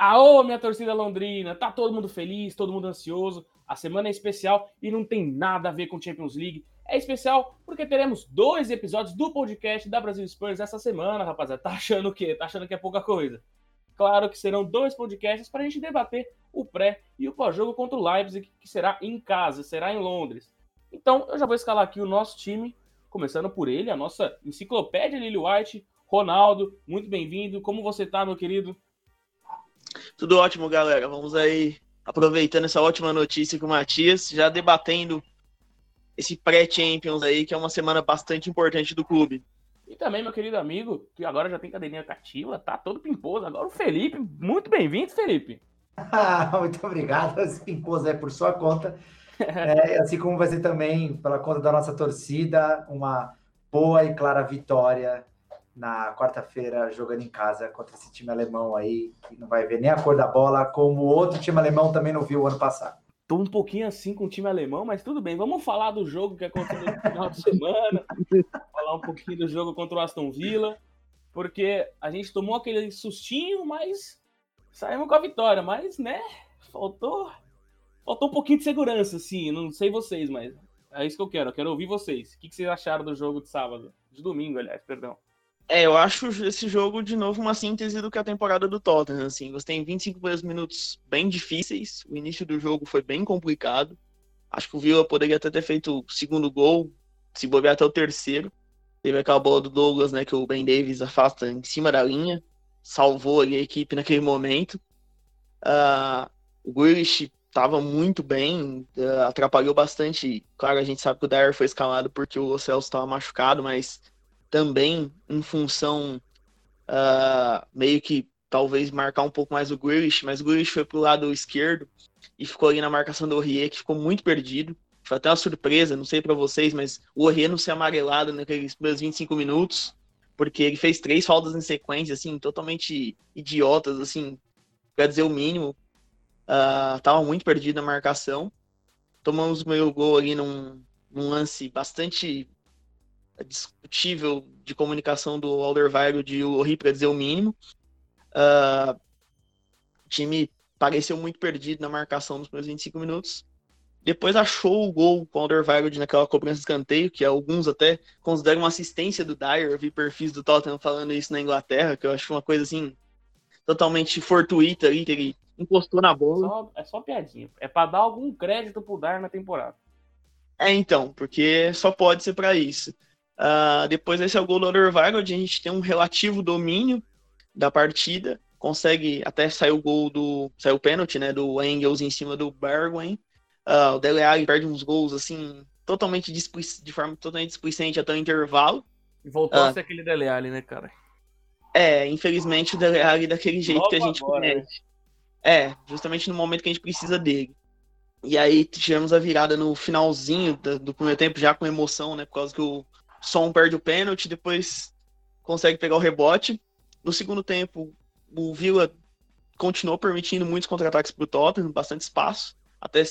Aô, minha torcida londrina! Tá todo mundo feliz, todo mundo ansioso. A semana é especial e não tem nada a ver com Champions League. É especial porque teremos dois episódios do podcast da Brasil Spurs essa semana, rapaziada. Tá achando o quê? Tá achando que é pouca coisa? Claro que serão dois podcasts para a gente debater o pré e o pós-jogo contra o Leipzig, que será em casa, será em Londres. Então, eu já vou escalar aqui o nosso time, começando por ele, a nossa enciclopédia Lily White. Ronaldo, muito bem-vindo. Como você tá, meu querido? Tudo ótimo, galera. Vamos aí aproveitando essa ótima notícia com o Matias, já debatendo esse pré-Champions aí, que é uma semana bastante importante do clube. E também, meu querido amigo, que agora já tem cadeirinha cativa, tá todo pimposo. Agora o Felipe, muito bem-vindo, Felipe. muito obrigado. Esse pimposo é por sua conta. É, assim como vai ser também pela conta da nossa torcida, uma boa e clara vitória na quarta-feira jogando em casa contra esse time alemão aí, que não vai ver nem a cor da bola, como o outro time alemão também não viu o ano passado. Tô um pouquinho assim com o time alemão, mas tudo bem. Vamos falar do jogo que aconteceu no final de semana, falar um pouquinho do jogo contra o Aston Villa, porque a gente tomou aquele sustinho, mas saímos com a vitória. Mas, né, faltou, faltou um pouquinho de segurança, assim. Não sei vocês, mas é isso que eu quero. Eu quero ouvir vocês. O que vocês acharam do jogo de sábado? De domingo, aliás, perdão. É, eu acho esse jogo, de novo, uma síntese do que a temporada do Tottenham, assim. Você tem 25 minutos bem difíceis, o início do jogo foi bem complicado. Acho que o Villa poderia até ter feito o segundo gol, se bobear até o terceiro. Teve aquela bola do Douglas, né, que o Ben Davis afasta em cima da linha, salvou ali a equipe naquele momento. Uh, o Grealish estava muito bem, uh, atrapalhou bastante. Claro, a gente sabe que o Dyer foi escalado porque o Celso estava machucado, mas também em função uh, meio que talvez marcar um pouco mais o Grealish, mas o Grealish foi pro lado esquerdo e ficou ali na marcação do Aurier, que ficou muito perdido. Foi até uma surpresa, não sei para vocês, mas o Aurier não ser amarelado naqueles primeiros 25 minutos, porque ele fez três faltas em sequência, assim, totalmente idiotas, assim, para dizer o mínimo. Uh, tava muito perdido na marcação. Tomamos meio gol ali num, num lance bastante discutível de comunicação do Alderweireld de Ori para dizer o mínimo. Uh, o time pareceu muito perdido na marcação nos primeiros 25 minutos. Depois achou o gol com o Alderweireld naquela cobrança de escanteio, que alguns até consideram uma assistência do Dyer. Eu vi perfis do Tottenham falando isso na Inglaterra, que eu acho uma coisa assim totalmente fortuita ali, que ele encostou na bola. Só, é só piadinha. É para dar algum crédito pro Dyer na temporada. É, então, porque só pode ser para isso. Uh, depois desse é o gol do Alderweireld, a gente tem um relativo domínio da partida, consegue até sair o gol do saiu o pênalti, né, do Engels em cima do Bergwijn. Uh, o Dele Alli perde uns gols assim totalmente de forma totalmente displicente até o intervalo. E voltou uh, a ser aquele Dele Alli, né, cara? É, infelizmente o Dele Alli daquele jeito Logo que a gente agora, conhece. Né? É, justamente no momento que a gente precisa dele. E aí tivemos a virada no finalzinho do, do primeiro tempo, já com emoção, né? Por causa que o Son perde o pênalti, depois consegue pegar o rebote. No segundo tempo, o Villa continuou permitindo muitos contra-ataques para o Tottenham, bastante espaço. Até,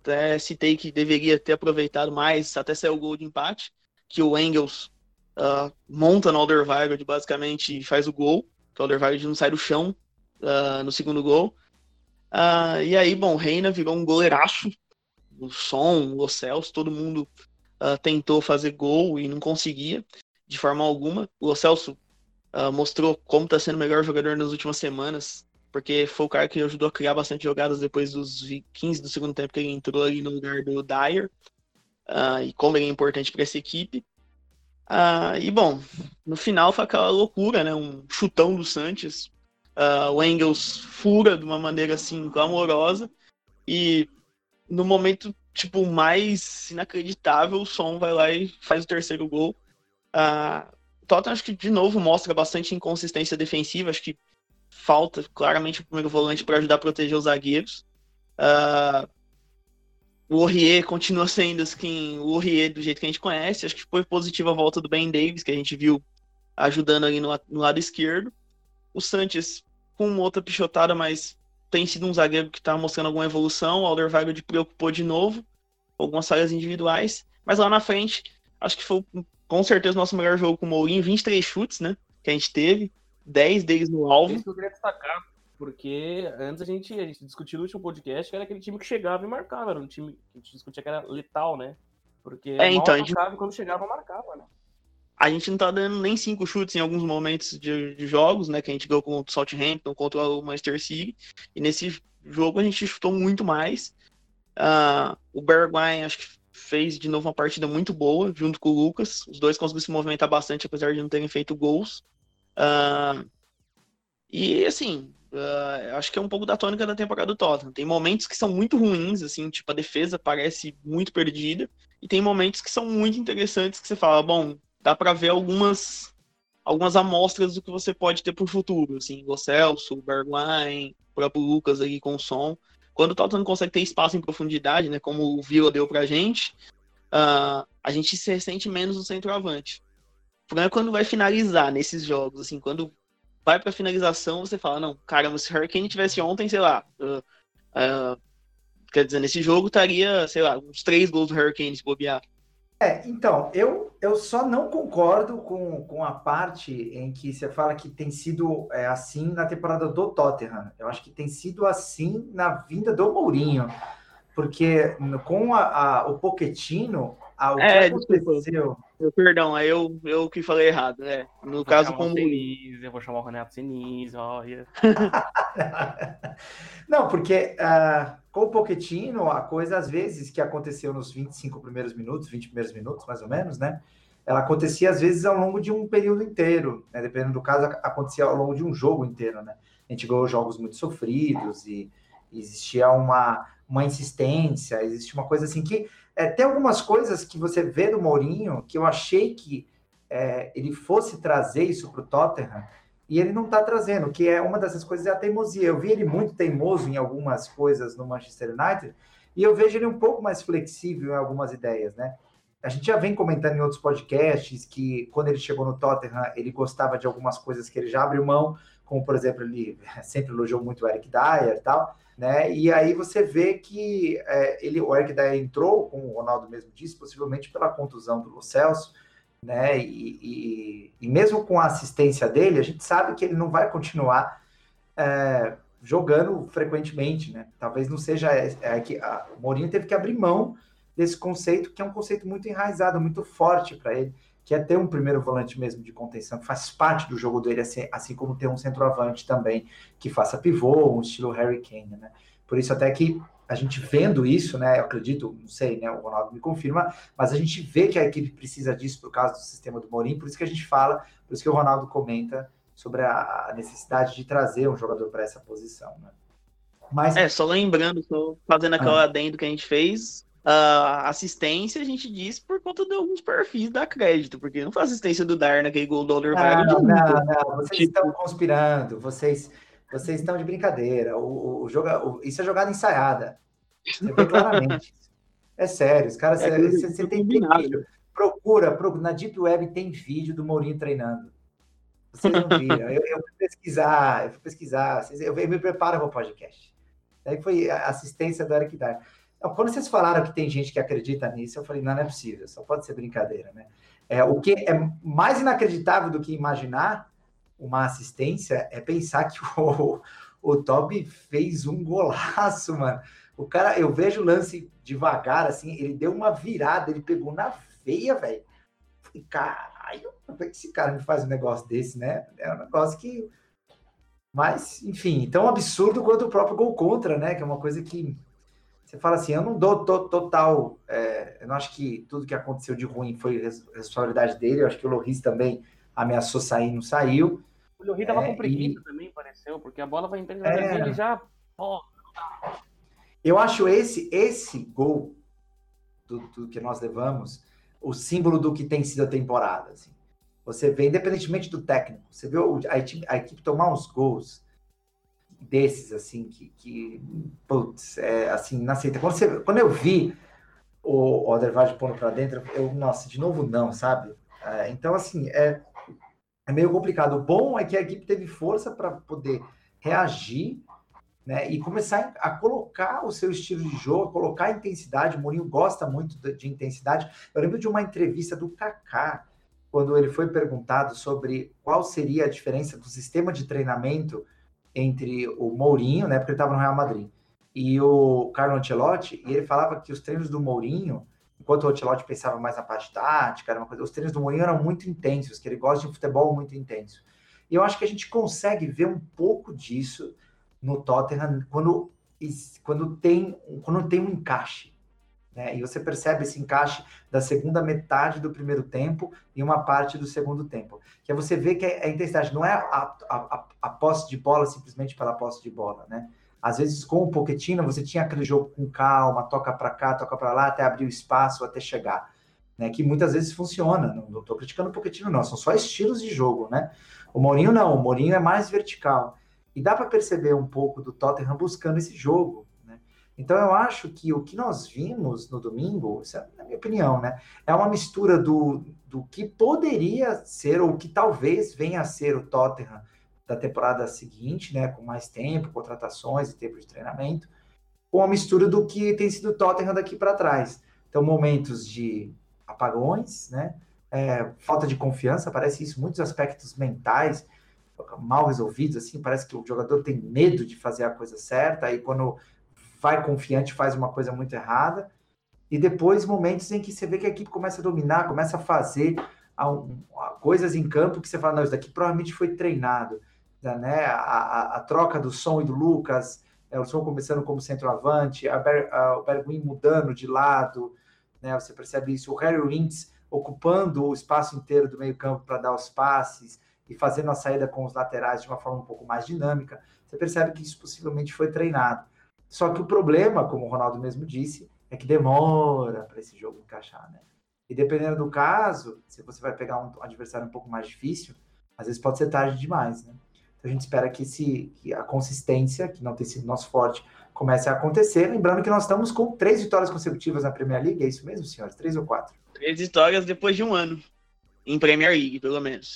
até citei que deveria ter aproveitado mais, até sair o gol de empate, que o Engels uh, monta no Alderweireld basicamente faz o gol, que o Alderweireld não sai do chão uh, no segundo gol. Uh, e aí, bom, Reina virou um goleiraço. O Som, o Celso, todo mundo uh, tentou fazer gol e não conseguia de forma alguma. O Celso uh, mostrou como está sendo o melhor jogador nas últimas semanas, porque foi o cara que ajudou a criar bastante jogadas depois dos 15 do segundo tempo que ele entrou ali no lugar do Dyer, uh, e como ele é importante para essa equipe. Uh, e bom, no final foi aquela loucura, né? Um chutão do Santos. Uh, o Engels fura de uma maneira assim clamorosa. E no momento tipo, mais inacreditável, o Som vai lá e faz o terceiro gol. Uh, o Tottenham acho que de novo mostra bastante inconsistência defensiva, acho que falta claramente o primeiro volante para ajudar a proteger os zagueiros. Uh, o Aurier continua sendo assim, o Aurier do jeito que a gente conhece. Acho que foi positiva a volta do Ben Davis, que a gente viu ajudando ali no, no lado esquerdo. O Sanches com uma outra pichotada, mas tem sido um zagueiro que está mostrando alguma evolução. O Alderweireld preocupou de novo, algumas falhas individuais. Mas lá na frente, acho que foi com certeza o nosso melhor jogo com o Mourinho. 23 chutes, né? Que a gente teve, 10 deles no alvo. Isso eu queria destacar. Porque antes a gente, a gente discutiu no último podcast que era aquele time que chegava e marcava, era um time que a gente discutia que era letal, né? Porque é, então, a gente... quando chegava marcava, né? A gente não tá dando nem cinco chutes em alguns momentos de, de jogos, né? Que a gente ganhou contra o Southampton, contra o Manchester City. E nesse jogo a gente chutou muito mais. Uh, o Bergwijn, acho que fez de novo uma partida muito boa, junto com o Lucas. Os dois conseguiram se movimentar bastante, apesar de não terem feito gols. Uh, e assim, uh, acho que é um pouco da tônica da temporada do Tottenham. Tem momentos que são muito ruins, assim, tipo, a defesa parece muito perdida. E tem momentos que são muito interessantes que você fala, bom, dá para ver algumas algumas amostras do que você pode ter para o futuro, assim, o Celso, o Bergwijn, o próprio Lucas aí com o som. Quando o Tottenham consegue ter espaço em profundidade, né, como o Vila deu pra gente, uh, a gente se sente menos no centroavante. O problema é quando vai finalizar nesses jogos, assim, quando vai pra finalização, você fala, não, caramba, se o Hurricane tivesse ontem, sei lá, uh, uh, quer dizer, nesse jogo estaria, sei lá, uns três gols do Hurricane se bobear. É, então, eu, eu só não concordo com, com a parte em que você fala que tem sido é, assim na temporada do Tottenham. Eu acho que tem sido assim na vinda do Mourinho. Porque com a, a o Poquetino, a, o é, que aconteceu... Perdão, eu, eu que falei errado, né? No vou caso com o Mourinho. Eu vou chamar o Renato Seniz, olha. não, porque... Uh com o Pochettino, a coisa, às vezes, que aconteceu nos 25 primeiros minutos, 20 primeiros minutos, mais ou menos, né? Ela acontecia, às vezes, ao longo de um período inteiro, né? Dependendo do caso, acontecia ao longo de um jogo inteiro, né? A gente ganhou jogos muito sofridos e, existia uma, uma insistência, existia uma coisa assim que... É, tem algumas coisas que você vê do Mourinho que eu achei que é, ele fosse trazer isso para o Tottenham, e ele não está trazendo, que é uma dessas coisas é a teimosia. Eu vi ele muito teimoso em algumas coisas no Manchester United, e eu vejo ele um pouco mais flexível em algumas ideias, né? A gente já vem comentando em outros podcasts que quando ele chegou no Tottenham, ele gostava de algumas coisas que ele já abriu mão, como por exemplo, ele sempre elogiou muito o Eric Dyer e tal, né? E aí você vê que é, ele, o Eric Dyer entrou, como o Ronaldo mesmo disse, possivelmente pela contusão do Celso, né? E, e, e, mesmo com a assistência dele, a gente sabe que ele não vai continuar é, jogando frequentemente, né? Talvez não seja é, é que a, o Mourinho teve que abrir mão desse conceito, que é um conceito muito enraizado, muito forte para ele, que é ter um primeiro volante mesmo de contenção, que faz parte do jogo dele, assim, assim como ter um centroavante também que faça pivô, um estilo Harry Kane, né? Por isso até que a gente vendo isso, né? Eu acredito, não sei, né? O Ronaldo me confirma, mas a gente vê que a equipe precisa disso por causa do sistema do Mourinho, por isso que a gente fala, por isso que o Ronaldo comenta sobre a necessidade de trazer um jogador para essa posição, né? Mas... É, só lembrando, só fazendo aquela ah. adendo que a gente fez, a assistência a gente diz por conta de alguns perfis da crédito, porque não foi assistência do Dar naquele gol do Oliver Não, não, não, vocês estão conspirando, vocês vocês estão de brincadeira. O, o, joga, o, isso é jogada ensaiada. Você vê claramente. É sério, os caras. É, você, você tem, vídeo. Procura, procura, na Deep Web tem vídeo do Mourinho treinando. Vocês não viram. eu, eu fui pesquisar, eu fui pesquisar. Vocês, eu, eu me preparo para o podcast. Daí foi a assistência do Eric Dyer. Então, quando vocês falaram que tem gente que acredita nisso, eu falei, não, não é possível, só pode ser brincadeira, né? É, o que é mais inacreditável do que imaginar uma assistência é pensar que o, o Top fez um golaço, mano. O cara, eu vejo o lance devagar, assim, ele deu uma virada, ele pegou na veia, velho. Falei, caralho, como é que esse cara me faz um negócio desse, né? É um negócio que. Mas, enfim, tão absurdo quanto o próprio gol contra, né? Que é uma coisa que você fala assim, eu não dou to total. É, eu não acho que tudo que aconteceu de ruim foi responsabilidade dele. Eu acho que o Loris também ameaçou sair, não saiu. O Lloris tava é, com preguiça e... também, pareceu, porque a bola vai entrando é... ele já. Eu acho esse esse gol do, do, que nós levamos o símbolo do que tem sido a temporada. Assim. Você vê, independentemente do técnico, você vê a equipe, a equipe tomar uns gols desses, assim, que, que putz, é assim, inaceita. Quando, você, quando eu vi o Odervard pondo para dentro, eu, nossa, de novo não, sabe? É, então, assim, é, é meio complicado. O bom é que a equipe teve força para poder reagir né, e começar a colocar o seu estilo de jogo, colocar a intensidade. O Mourinho gosta muito de intensidade. Eu lembro de uma entrevista do Kaká, quando ele foi perguntado sobre qual seria a diferença do sistema de treinamento entre o Mourinho, né, porque ele estava no Real Madrid, e o Carlo Ancelotti, e ele falava que os treinos do Mourinho, enquanto o Ancelotti pensava mais na parte tática, era uma coisa, os treinos do Mourinho eram muito intensos, que ele gosta de futebol muito intenso. E eu acho que a gente consegue ver um pouco disso no Tottenham quando, quando, tem, quando tem um encaixe. Né? E você percebe esse encaixe da segunda metade do primeiro tempo e uma parte do segundo tempo. Que é você vê que a intensidade não é a, a, a posse de bola simplesmente pela posse de bola, né? Às vezes, com o Pochettino, você tinha aquele jogo com calma, toca para cá, toca para lá, até abrir o espaço, até chegar. Né, que muitas vezes funciona. Não estou criticando o Pochettino, não. São só estilos de jogo, né? O Mourinho não. O Mourinho é mais vertical. E dá para perceber um pouco do Tottenham buscando esse jogo. Né? Então eu acho que o que nós vimos no domingo, isso é na minha opinião, né? É uma mistura do, do que poderia ser, ou que talvez venha a ser o Tottenham da temporada seguinte, né? Com mais tempo, contratações e tempo de treinamento, com a mistura do que tem sido Tottenham daqui para trás. Então, momentos de apagões, né? É, falta de confiança, parece isso, muitos aspectos mentais mal resolvidos, assim, parece que o jogador tem medo de fazer a coisa certa, aí quando vai confiante faz uma coisa muito errada, e depois momentos em que você vê que a equipe começa a dominar, começa a fazer a, a, coisas em campo que você fala, não, isso daqui provavelmente foi treinado, né? A, a troca do som e do Lucas, é, o som começando como centroavante, a Ber, o Bergwin mudando de lado, né? Você percebe isso, o Harry Winks ocupando o espaço inteiro do meio campo para dar os passes, e fazendo a saída com os laterais de uma forma um pouco mais dinâmica, você percebe que isso possivelmente foi treinado. Só que o problema, como o Ronaldo mesmo disse, é que demora para esse jogo encaixar, né? E dependendo do caso, se você vai pegar um adversário um pouco mais difícil, às vezes pode ser tarde demais, né? Então a gente espera que, esse, que a consistência, que não tem sido nosso forte, comece a acontecer. Lembrando que nós estamos com três vitórias consecutivas na Premier League, é isso mesmo, senhores? Três ou quatro? Três vitórias depois de um ano, em Premier League, pelo menos.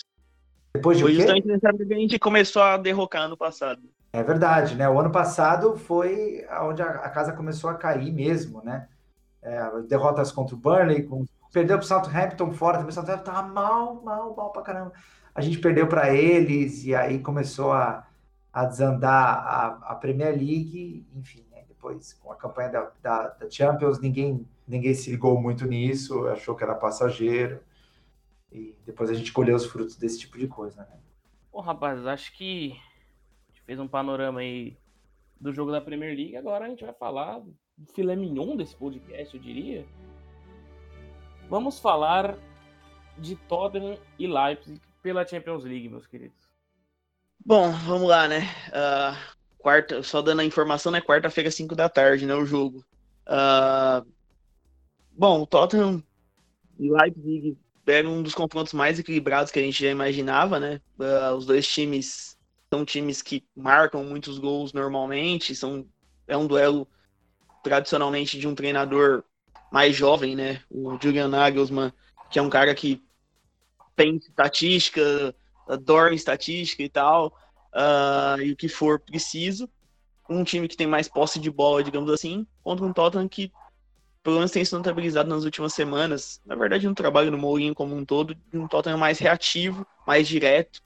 Depois de foi justamente nessa época que a gente começou a derrocar no passado. É verdade, né? O ano passado foi onde a, casa começou a cair mesmo, né? É, derrotas contra o Burnley, com... perdeu para o Southampton fora, também o Southampton tava mal, mal, mal pra caramba. A gente perdeu para eles e aí começou a, a desandar a, a Premier League, enfim, né? depois com a campanha da, da, da Champions, ninguém, ninguém se ligou muito nisso, achou que era passageiro. E depois a gente colher os frutos desse tipo de coisa, né? Bom, rapaz, acho que fez um panorama aí do jogo da Premier League. Agora a gente vai falar do filé mignon desse podcast, eu diria. Vamos falar de Tottenham e Leipzig pela Champions League, meus queridos. Bom, vamos lá, né? Uh, quarta, só dando a informação, né? Quarta-feira, 5 da tarde, né? O jogo. Uh, bom, o Tottenham e Leipzig era um dos confrontos mais equilibrados que a gente já imaginava, né? Uh, os dois times são times que marcam muitos gols normalmente, são, é um duelo tradicionalmente de um treinador mais jovem, né? O Julian Nagelsmann, que é um cara que tem estatística, dorme estatística e tal, uh, e o que for preciso. Um time que tem mais posse de bola, digamos assim, contra um Tottenham que pelo menos tem se notabilizado nas últimas semanas, na verdade no trabalho do Mourinho como um todo, um Tottenham mais reativo, mais direto,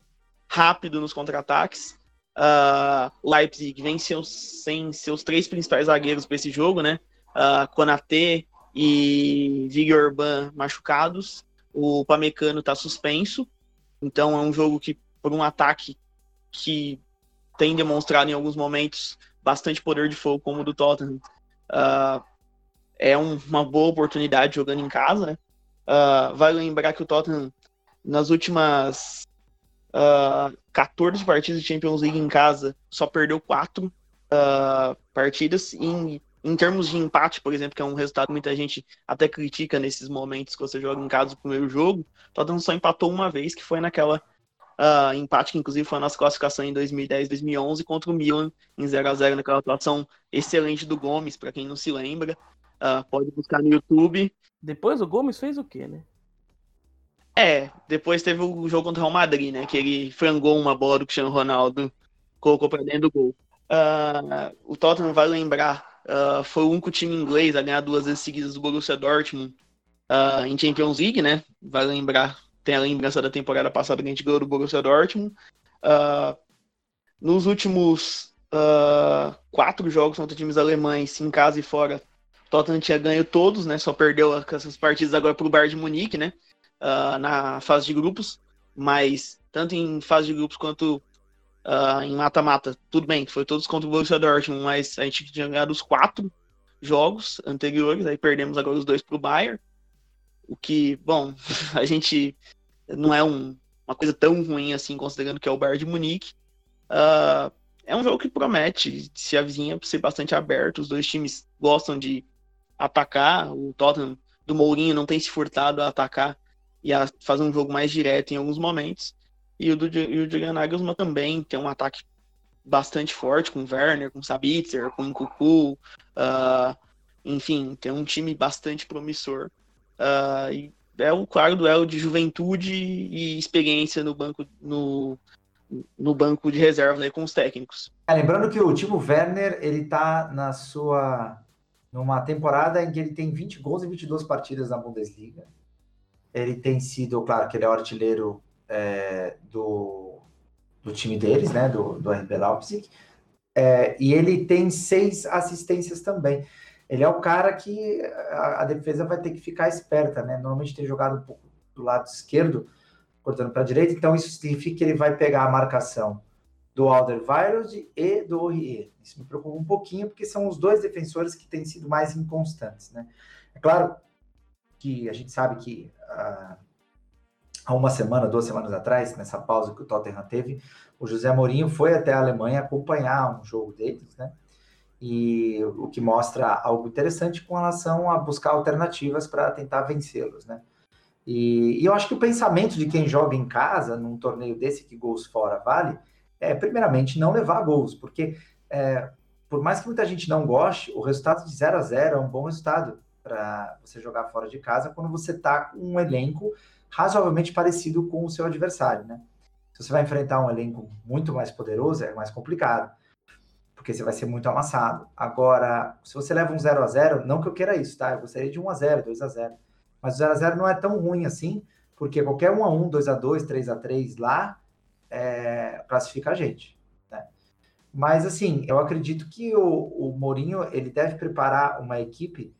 rápido nos contra-ataques. Uh, Leipzig vem sem seus três principais zagueiros para esse jogo, né? Uh, Konaté e Vigor Urban machucados. O Pamecano está suspenso. Então é um jogo que, por um ataque que tem demonstrado em alguns momentos bastante poder de fogo, como o do Tottenham, uh, é um, uma boa oportunidade jogando em casa. Né? Uh, vai lembrar que o Tottenham, nas últimas uh, ah, 14 partidas de Champions League em casa, só perdeu 4 uh, ah, partidas. Em, em termos de empate, por exemplo, que é um resultado que muita gente até critica nesses momentos que você joga em casa o primeiro jogo, o Tottenham só empatou uma vez, que foi naquela Uh, empate que inclusive foi a nossa classificação em 2010, 2011 contra o Milan em 0 a 0 naquela atuação excelente do Gomes, para quem não se lembra. Uh, pode buscar no YouTube. Depois o Gomes fez o quê, né? É, depois teve o jogo contra o Real Madrid, né? Que ele frangou uma bola do Cristiano Ronaldo, colocou para dentro do gol. Uh, o Tottenham vai lembrar, uh, foi o único time inglês a ganhar duas vezes seguidas do Borussia Dortmund uh, em Champions League, né? Vai lembrar, tem a lembrança da temporada passada que a gente ganhou do Borussia Dortmund. nos últimos uh, quatro jogos contra times alemães, em casa e fora, Tottenham tinha ganho todos, né? Só perdeu essas partidas agora para o Bayern de Munique, né? Uh, na fase de grupos, mas tanto em fase de grupos quanto uh, em mata-mata, tudo bem, foi todos contra o Borussia Dortmund, mas a gente tinha ganhado os quatro jogos anteriores, aí perdemos agora os dois para o Bayern, o que, bom, a gente não é um, uma coisa tão ruim assim, considerando que é o Bayern de Munique. Uh, é um jogo que promete, se avizinha para ser bastante aberto, os dois times gostam de atacar, o Tottenham do Mourinho não tem se furtado a atacar e a fazer um jogo mais direto em alguns momentos. E o do e o Julian Nagelsmann também tem um ataque bastante forte com Werner, com Sabitzer, com Nkuku, uh, enfim, tem um time bastante promissor. Uh, e é o claro duelo de juventude e experiência no banco no, no banco de reserva né, com os técnicos. É, lembrando que o Timo Werner ele está na sua numa temporada em que ele tem 20 gols em 22 partidas na Bundesliga. Ele tem sido, claro, que ele é o artilheiro é, do, do time deles, né, do, do RB Leipzig, é, e ele tem seis assistências também. Ele é o cara que a, a, defesa vai ter que ficar esperta, né? Normalmente tem jogado um pouco do lado esquerdo, cortando para a direita, então isso significa que ele vai pegar a marcação do Alderweireld e do Aurier. Isso me preocupa um pouquinho, porque são os dois defensores que têm sido mais inconstantes, né? É claro que a gente sabe que uh, há uma semana, duas semanas atrás, nessa pausa que o Tottenham teve, o José Mourinho foi até a Alemanha acompanhar um jogo deles, né? E o que mostra algo interessante com relação a buscar alternativas para tentar vencê-los, né? E, e, eu acho que o pensamento de quem joga em casa, num torneio desse que gols fora vale, é primeiramente não levar gols, porque é, por mais que muita gente não goste, o resultado de 0 a 0 é um bom resultado para você jogar fora de casa quando você está com um elenco razoavelmente parecido com o seu adversário, né? Se você vai enfrentar um elenco muito mais poderoso, é mais complicado, porque você vai ser muito amassado. Agora, se você leva um 0 a 0 não que eu queira isso, tá? Eu gostaria de 1 a 0 2 a 0 Mas o 0 a 0 não é tão ruim assim, porque qualquer 1 a 1 2 a 2 3 a 3 lá, é, classifica a gente. Né? Mas, assim, eu acredito que o, o Mourinho ele deve preparar uma equipe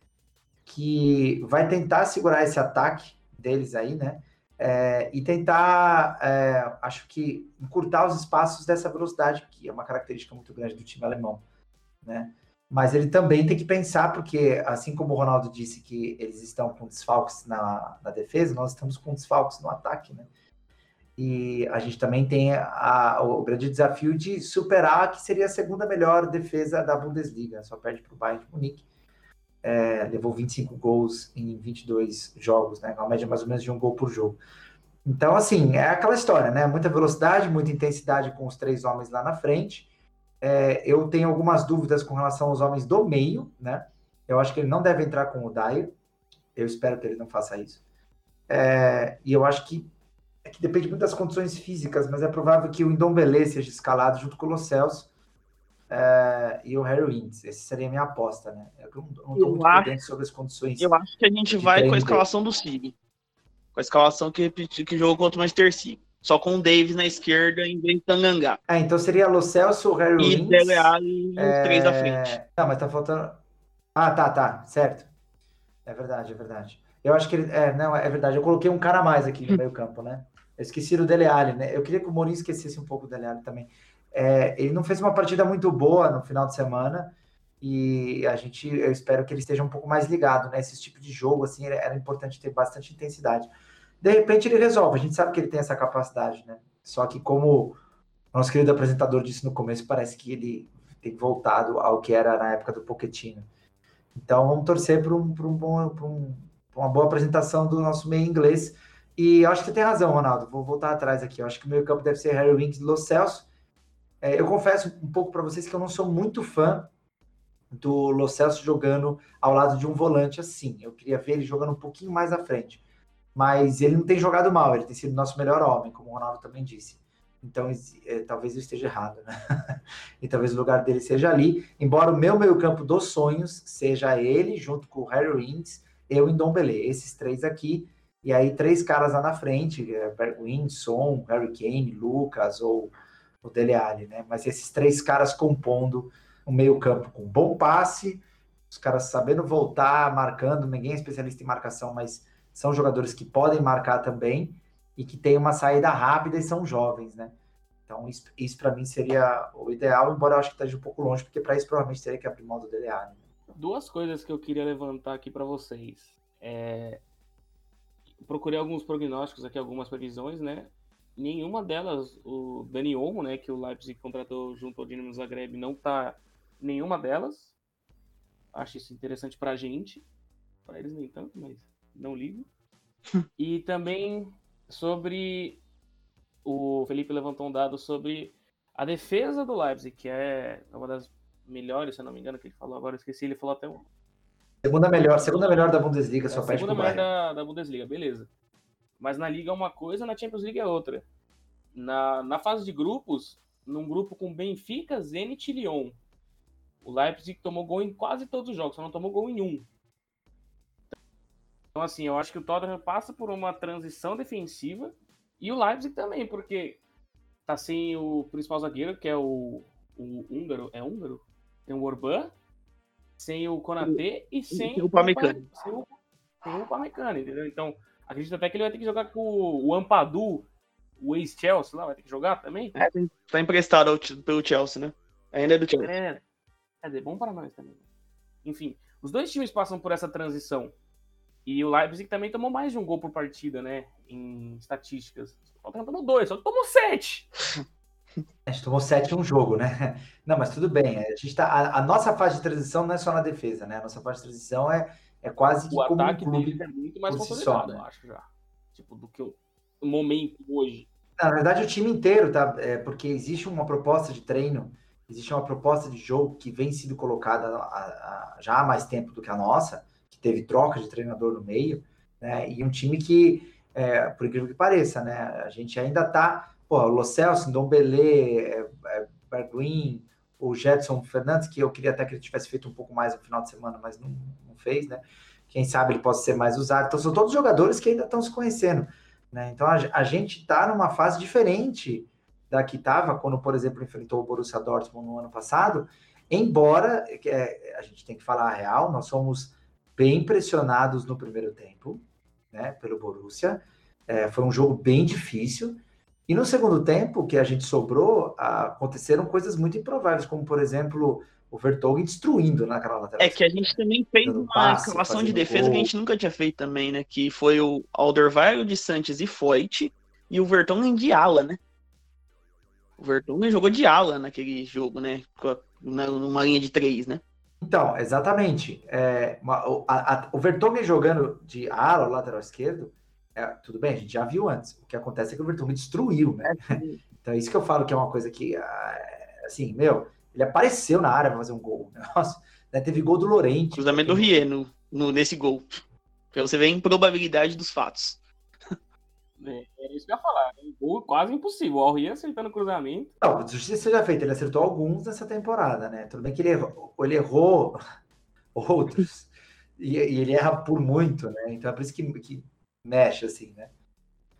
que vai tentar segurar esse ataque deles aí, né? É, e tentar, é, acho que, encurtar os espaços dessa velocidade, que é uma característica muito grande do time alemão, né? Mas ele também tem que pensar, porque assim como o Ronaldo disse que eles estão com desfalques na, na defesa, nós estamos com desfalques no ataque, né? E a gente também tem a, o grande desafio de superar que seria a segunda melhor defesa da Bundesliga, só perde para o Bayern de Munique é, levou 25 gols em 22 jogos, né? Uma média mais ou menos de um gol por jogo. Então, assim, é aquela história, né? Muita velocidade, muita intensidade com os três homens lá na frente. É, eu tenho algumas dúvidas com relação aos homens do meio, né? Eu acho que ele não deve entrar com o Dyer. Eu espero que ele não faça isso. É, e eu acho que, é que depende muito das condições físicas, mas é provável que o Indombele seja escalado junto com o Lo Celso é, e o Harry Winks. Essa seria a minha aposta, né? Eu não, estou muito acho, sobre as condições. Eu acho que a gente vai com a escalação do City. Com a escalação que, que jogou contra o Manchester City. Só com o Davis na esquerda em vez de Tangangá. É, então seria Lo Celso, Harry e Winks. E Dele Alli é... três à frente. Não, mas tá faltando... Ah, tá, tá. Certo. É verdade, é verdade. Eu acho que ele... É, não, é verdade. Eu coloquei um cara a mais aqui no meio campo, né? Eu esqueci o Dele Alli, né? Eu queria que o Mourinho esquecesse um pouco o Dele Alli também. É, ele não fez uma partida muito boa no final de semana e a gente, eu espero que ele esteja um pouco mais ligado, né? Esse tipo de jogo, assim, era importante ter bastante intensidade. De repente ele resolve, a gente sabe que ele tem essa capacidade, né? Só que como nosso querido apresentador disse no começo, parece que ele tem voltado ao que era na época do Pochettino. Então vamos torcer para um, um um, uma boa apresentação do nosso meio inglês. E acho que você tem razão, Ronaldo. Vou voltar atrás aqui. Eu acho que o meio campo deve ser Harry Winks e Lo Celso. É, eu confesso um pouco para vocês que eu não sou muito fã do Lo Celso jogando ao lado de um volante assim. Eu queria ver ele jogando um pouquinho mais à frente. Mas ele não tem jogado mal, ele tem sido nosso melhor homem, como o Ronaldo também disse. Então, é, talvez eu esteja errado, né? e talvez o lugar dele seja ali. Embora o meu meio-campo dos sonhos seja ele, junto com o Harry Winks, eu em Dombele. Esses três aqui. E aí, três caras lá na frente: é, Winks, Son, Harry Kane, Lucas ou o Dele Alli, né? Mas esses três caras compondo um meio-campo com bom passe, os caras sabendo voltar, marcando, ninguém é especialista em marcação, mas são jogadores que podem marcar também e que têm uma saída rápida e são jovens, né? Então, isso, isso para mim seria o ideal, embora eu acho que esteja um pouco longe, porque para isso provavelmente teria que abrir mão do DLA. Né? Duas coisas que eu queria levantar aqui para vocês. É... Procurei alguns prognósticos aqui, algumas previsões, né? Nenhuma delas, o Dani Olmo, né, que o Leipzig contratou junto ao Dinamo Zagreb, não tá nenhuma delas. Acho isso interessante pra gente. Para eles nem tanto, mas não ligo. e também sobre o Felipe levantou um dado sobre a defesa do Leipzig, que é uma das melhores, se eu não me engano, que ele falou agora, eu esqueci, ele falou até um. Segunda melhor, segunda melhor da Bundesliga, só é, perde Segunda melhor da, da Bundesliga, beleza. Mas na Liga é uma coisa, na Champions League é outra. Na, na fase de grupos, num grupo com Benfica, Zenit e Lyon, o Leipzig tomou gol em quase todos os jogos, só não tomou gol em um. Então, assim, eu acho que o Tottenham passa por uma transição defensiva e o Leipzig também, porque tá sem o principal zagueiro, que é o, o húngaro. É húngaro? Tem o Orban, sem o Konatê e sem o Pamecano. Sem o Pamecano, entendeu? Então, acredito até que ele vai ter que jogar com o Ampadu, o ex-Chelsea lá, vai ter que jogar também. É, tá emprestado pelo Chelsea, né? Ainda é do Chelsea. É, é bom para nós também. Enfim, os dois times passam por essa transição. E o Leipzig também tomou mais de um gol por partida, né? Em estatísticas. O Tottenham tomou dois, só tomou sete. A gente tomou sete em um jogo, né? Não, mas tudo bem. A, gente tá, a, a, nossa fase de transição não é só na defesa, né? A nossa fase de transição é, é quase que o como ataque um clube é muito mais consolidado, eu acho já. Tipo, do que o, momento hoje. Na verdade, o time inteiro, tá? É, porque existe uma proposta de treino, existe uma proposta de jogo que vem sendo colocada a, já há mais tempo do que a nossa teve troca de treinador no meio, né? E um time que, é, por incrível que pareça, né? A gente ainda tá, pô, Lo Celso, Dom Belê, é, é, Bergwin, o Jetson Fernandes, que eu queria até que ele tivesse feito um pouco mais no final de semana, mas não, não fez, né? Quem sabe ele possa ser mais usado. Então, são todos jogadores que ainda estão se conhecendo. Né? Então, a, a gente está numa fase diferente da que estava quando, por exemplo, enfrentou o Borussia Dortmund no ano passado, embora é, a gente tem que falar a real, nós somos bem pressionados no primeiro tempo, né, pelo Borussia. É, foi um jogo bem difícil. E no segundo tempo, que a gente sobrou, aconteceram coisas muito improváveis, como, por exemplo, o Vertonghen destruindo naquela lateral. É que a gente também fez uma passe, escalação de defesa gol. que a gente nunca tinha feito também, né? Que foi o Alderweireld de Santos e Foyt e o Vertonghen de ala, né? O Vertonghen jogou de ala naquele jogo, né? Numa linha de três, né? Então, exatamente. É, a, a, o Vertonghen jogando de ala, lateral esquerdo, é, tudo bem, a gente já viu antes. O que acontece é que o Vertonghen destruiu, né? É, então, isso que eu falo que é uma coisa que, ah, assim, meu, ele apareceu na área para fazer um gol. Nossa, né? teve gol do Lorente. Cruzamento do Rie no, no, nesse gol. Pra você ver a improbabilidade dos fatos. É, é isso que eu ia falar. Um gol quase impossível. O Alri acertando o cruzamento. Não, justiça seja feita. Ele acertou alguns nessa temporada, né? Tudo bem que ele errou, ele errou outros. e, e, ele erra por muito, né? Então é por isso que, que mexe, assim, né?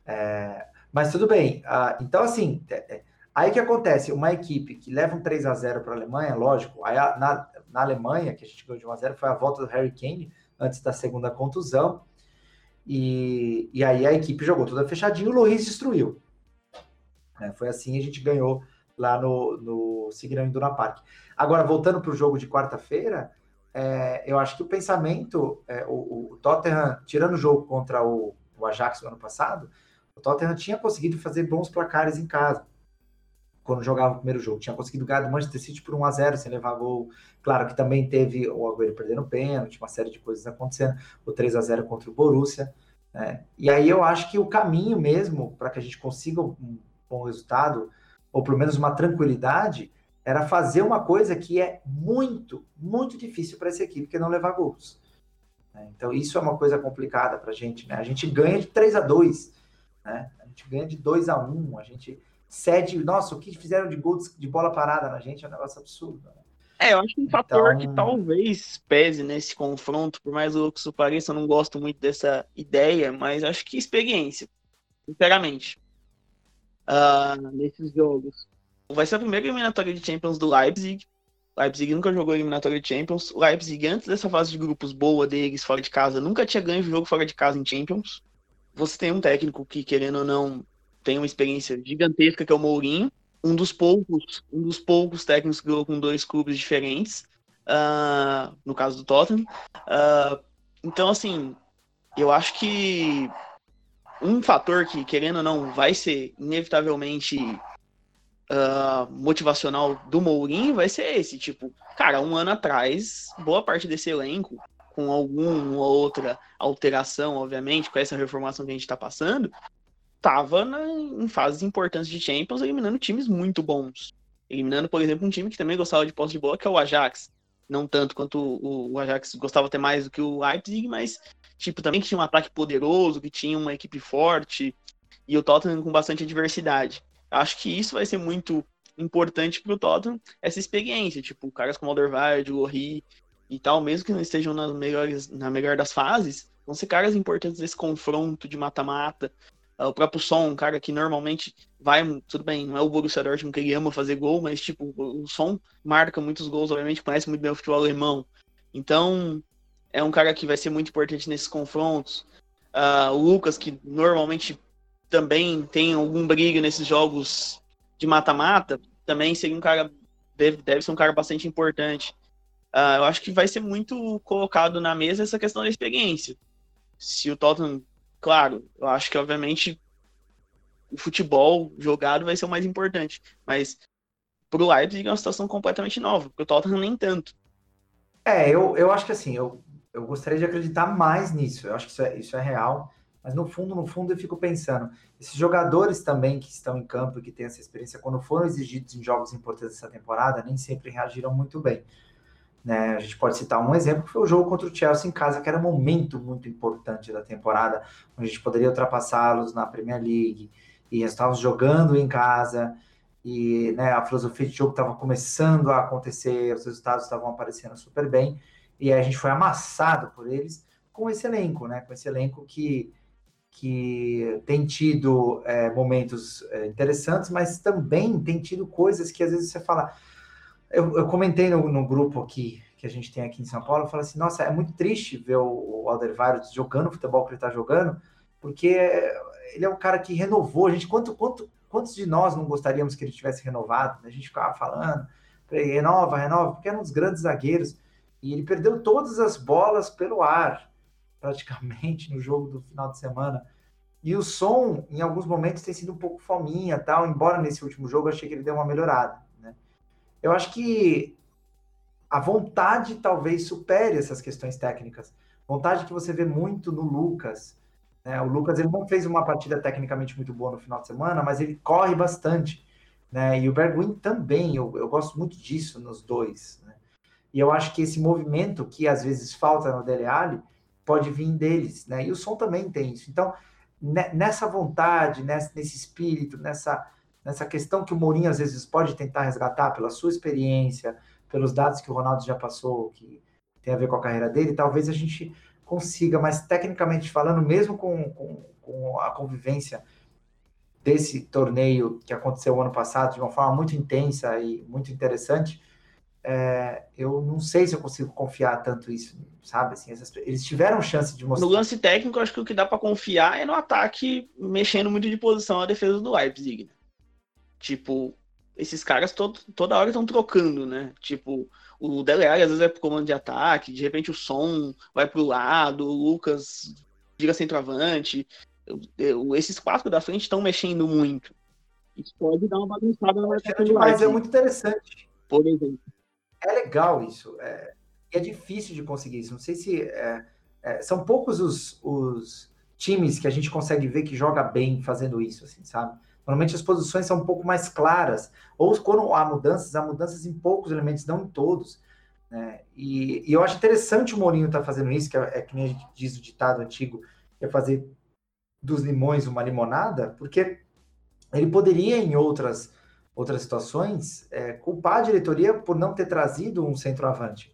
É, mas tudo bem. Ah, então, assim, é, é aí que acontece? Uma equipe que leva um 3 a 0 para a Alemanha, lógico, aí na, na Alemanha, que a gente ganhou de 1 a 0 foi a volta do Harry Kane, antes da segunda contusão. E, e aí a equipe jogou toda fechadinha e o Luiz destruiu. É, foi assim a gente ganhou lá no, no Signal Iduna Park. Agora, voltando para o jogo de quarta-feira, é, eu acho que o pensamento, é, o, o, Tottenham, tirando o jogo contra o, o Ajax no ano passado, o Tottenham tinha conseguido fazer bons placares em casa quando jogava o primeiro jogo. Tinha conseguido ganhar do Manchester City por 1 a 0 sem levar gol. Claro que também teve o Agüero perdendo pênalti, uma série de coisas acontecendo. O 3 a 0 contra o Borussia. Né? E aí eu acho que o caminho mesmo para que a gente consiga um bom resultado, ou pelo menos uma tranquilidade, era fazer uma coisa que é muito, muito difícil para essa equipe, que é não levar gols. Né? Então isso é uma coisa complicada para a gente. Né? A gente ganha de 3 a 2 né? a gente ganha de 2 a 1 a gente cede. Nossa, o que fizeram de gol de bola parada na gente é um negócio absurdo. Né? É, eu acho que um fator então... que talvez pese nesse confronto, por mais louco isso pareça, eu não gosto muito dessa ideia, mas acho que experiência, sinceramente, uh, nesses jogos. Vai ser a primeira eliminatória de Champions do Leipzig. Leipzig nunca jogou eliminatória de Champions. O Leipzig, antes dessa fase de grupos boa deles, fora de casa, nunca tinha ganho jogo fora de casa em Champions. Você tem um técnico que, querendo ou não, tem uma experiência gigantesca, que é o Mourinho. Um dos poucos, um dos poucos técnicos que jogou com dois clubes diferentes. Uh, no caso do Tottenham. Uh, então, assim, eu acho que um fator que, querendo ou não, vai ser inevitavelmente uh, motivacional do Mourinho vai ser esse. Tipo, cara, um ano atrás, boa parte desse elenco, com alguma outra alteração, obviamente, com essa reformação que a gente está passando, tava em fases importantes de Champions, eliminando times muito bons. Eliminando, por exemplo, um time que também gostava de posse de bola, que é o Ajax. Não tanto quanto o, o Ajax gostava até mais do que o Leipzig, mas tipo, também que tinha um ataque poderoso, que tinha uma equipe forte, e o Tottenham com bastante adversidade. Acho que isso vai ser muito importante para o Tottenham, essa experiência, tipo, caras como Alderweireld, Lorri e tal, mesmo que não estejam nas melhores, na melhor das fases, vão ser caras importantes nesse confronto de mata-mata. Ah, o próprio Son, um cara que normalmente vai, tudo bem, não é o Borussia Dortmund que ele ama fazer gol, mas tipo, o Son marca muitos gols, obviamente conhece muito bem o futebol alemão. Então, é um cara que vai ser muito importante nesses confrontos. Uh, o Lucas, que normalmente também tem algum briga nesses jogos de mata-mata, também seria um cara, deve, deve ser um cara bastante importante. Uh, eu acho que vai ser muito colocado na mesa essa questão da experiência. Se o Tottenham, claro, eu acho que obviamente o futebol jogado vai ser o mais importante, mas pro Leipzig é uma situação completamente nova, porque o Tottenham nem tanto. É, eu, eu acho que assim, eu, eu gostaria de acreditar mais nisso. Eu acho que isso é, isso é real. Mas no fundo, no fundo, eu fico pensando, esses jogadores também que estão em campo e que têm essa experiência, quando foram exigidos em jogos importantes dessa temporada, nem sempre reagiram muito bem. Né? A gente pode citar um exemplo, que foi o jogo contra o Chelsea em casa, que era um momento muito importante da temporada, onde a gente poderia ultrapassá-los na Premier League, e estávamos jogando em casa, e né, a filosofia de jogo estava começando a acontecer, os resultados estavam aparecendo super bem, e a gente foi amassado por eles com esse elenco, né? Com esse elenco que, que tem tido é, momentos é, interessantes, mas também tem tido coisas que às vezes você fala. Eu, eu comentei no, no, grupo aqui que a gente tem aqui em São Paulo, eu falo assim, nossa, é muito triste ver o, o Alderweireld jogando o futebol que ele está jogando, porque ele é um cara que renovou. A gente, quanto, quanto, quantos de nós não gostaríamos que ele tivesse renovado? A gente ficava falando, renova, renova, porque era um dos grandes zagueiros. E ele perdeu todas as bolas pelo ar, praticamente, no jogo do final de semana. E o som, em alguns momentos, tem sido um pouco fominha, tal, embora nesse último jogo eu achei que ele deu uma melhorada. Né? Eu acho que a vontade talvez supere essas questões técnicas. Vontade que você vê muito no Lucas. Né? O Lucas ele não fez uma partida tecnicamente muito boa no final de semana, mas ele corre bastante. Né? E o Bergwijn também, eu, eu gosto muito disso nos dois. Né? E eu acho que esse movimento que às vezes falta no Dele Alli pode vir deles, né? E o som também tem isso. Então, nessa vontade, nesse espírito, nessa, nessa questão que o Mourinho às vezes pode tentar resgatar pela sua experiência, pelos dados que o Ronaldo já passou, que tem a ver com a carreira dele, talvez a gente consiga, mas tecnicamente falando, mesmo com, com, com a convivência desse torneio que aconteceu ano passado de uma forma muito intensa e muito interessante, é, eu não sei se eu consigo confiar tanto isso, sabe? Assim, essas, eles tiveram chance de mostrar. No lance técnico, acho que o que dá para confiar é no ataque mexendo muito de posição a defesa do Leipzig. Né? Tipo, esses caras todo, toda hora estão trocando, né? Tipo, o Dele Alli às vezes vai pro comando de ataque, de repente o som vai pro lado, o Lucas vira centroavante. Esses quatro da frente estão mexendo muito. Isso pode dar uma bagunçada na marcação Mas é muito interessante. Por exemplo é legal isso. É, é difícil de conseguir isso. Não sei se. É, é, são poucos os, os times que a gente consegue ver que joga bem fazendo isso, assim, sabe? Normalmente as posições são um pouco mais claras, ou quando há mudanças, há mudanças em poucos elementos, não em todos. Né? E, e eu acho interessante o Mourinho estar tá fazendo isso, que é, é, que nem a gente diz o ditado antigo, que é fazer dos limões uma limonada, porque ele poderia, em outras outras situações, é, culpar a diretoria por não ter trazido um centroavante.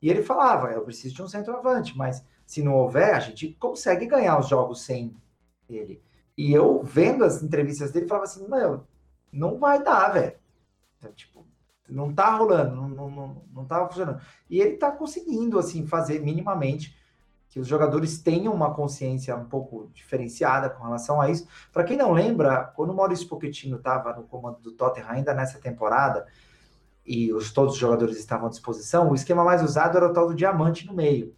E ele falava, eu preciso de um centroavante, mas se não houver, a gente consegue ganhar os jogos sem ele. E eu, vendo as entrevistas dele, falava assim, não, não vai dar, velho. Então, tipo, não tá rolando, não, não, não, não tá funcionando. E ele tá conseguindo, assim, fazer minimamente que os jogadores tenham uma consciência um pouco diferenciada com relação a isso. Para quem não lembra, quando o Maurício Pochettino estava no comando do Tottenham ainda nessa temporada, e os, todos os jogadores estavam à disposição, o esquema mais usado era o tal do diamante no meio.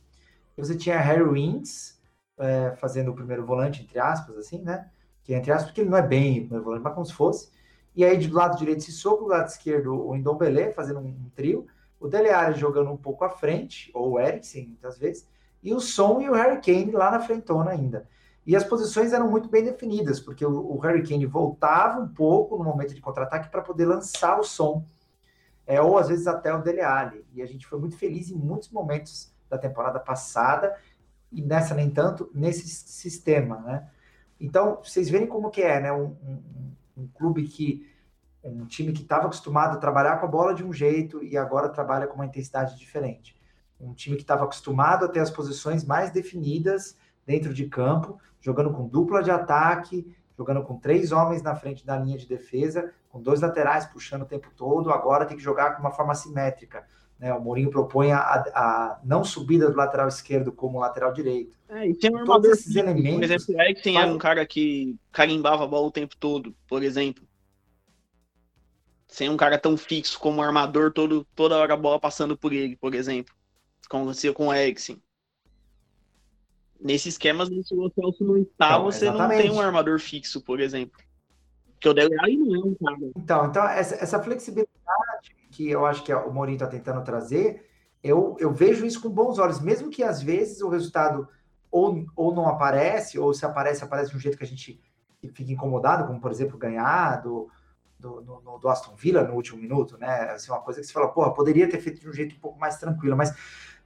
Você tinha Harry Winks é, fazendo o primeiro volante, entre aspas, assim, né? Que entre aspas, porque ele não é bem o primeiro volante, mas como se fosse. E aí, do lado direito, Sissoko, do lado esquerdo, o Ndombele, fazendo um, um trio. O Dele Alli jogando um pouco à frente, ou o Eriksen, muitas vezes. E o Son e o Harry Kane lá na frentona ainda. E as posições eram muito bem definidas, porque o, Harry Kane voltava um pouco no momento de contra-ataque para poder lançar o som é, ou às vezes até o Dele Alli. E a gente foi muito feliz em muitos momentos da temporada passada, e nessa nem tanto, nesse sistema, né? Então, vocês verem como que é, né? Um, um, um clube que, um time que estava acostumado a trabalhar com a bola de um jeito e agora trabalha com uma intensidade diferente. Um time que estava acostumado a ter as posições mais definidas dentro de campo, jogando com dupla de ataque, jogando com três homens na frente da linha de defesa, com dois laterais puxando o tempo todo, agora tem que jogar com uma forma simétrica. Né? O Mourinho propõe a, a não subida do lateral esquerdo como lateral direito. É, e tem um Todos esses elementos. Por exemplo, o Eriksen faz... era um cara que carimbava a bola o tempo todo, por exemplo. Sem um cara tão fixo como um armador, todo, toda hora a bola passando por ele, por exemplo. Como acontecia com o Eriksen. Nesse esquema, se o Celso não está, então, você exatamente. não tem um armador fixo, por exemplo. Porque o Dele Alli não é um cara. Então, então essa, essa flexibilidade que eu acho que o Mourinho está tentando trazer, eu, eu vejo isso com bons olhos, mesmo que às vezes o resultado ou, ou não aparece, ou se aparece, aparece de um jeito que a gente fica incomodado, como por exemplo ganhar do, do, do, do Aston Villa no último minuto, né? Assim, uma coisa que você fala, porra, poderia ter feito de um jeito um pouco mais tranquilo, mas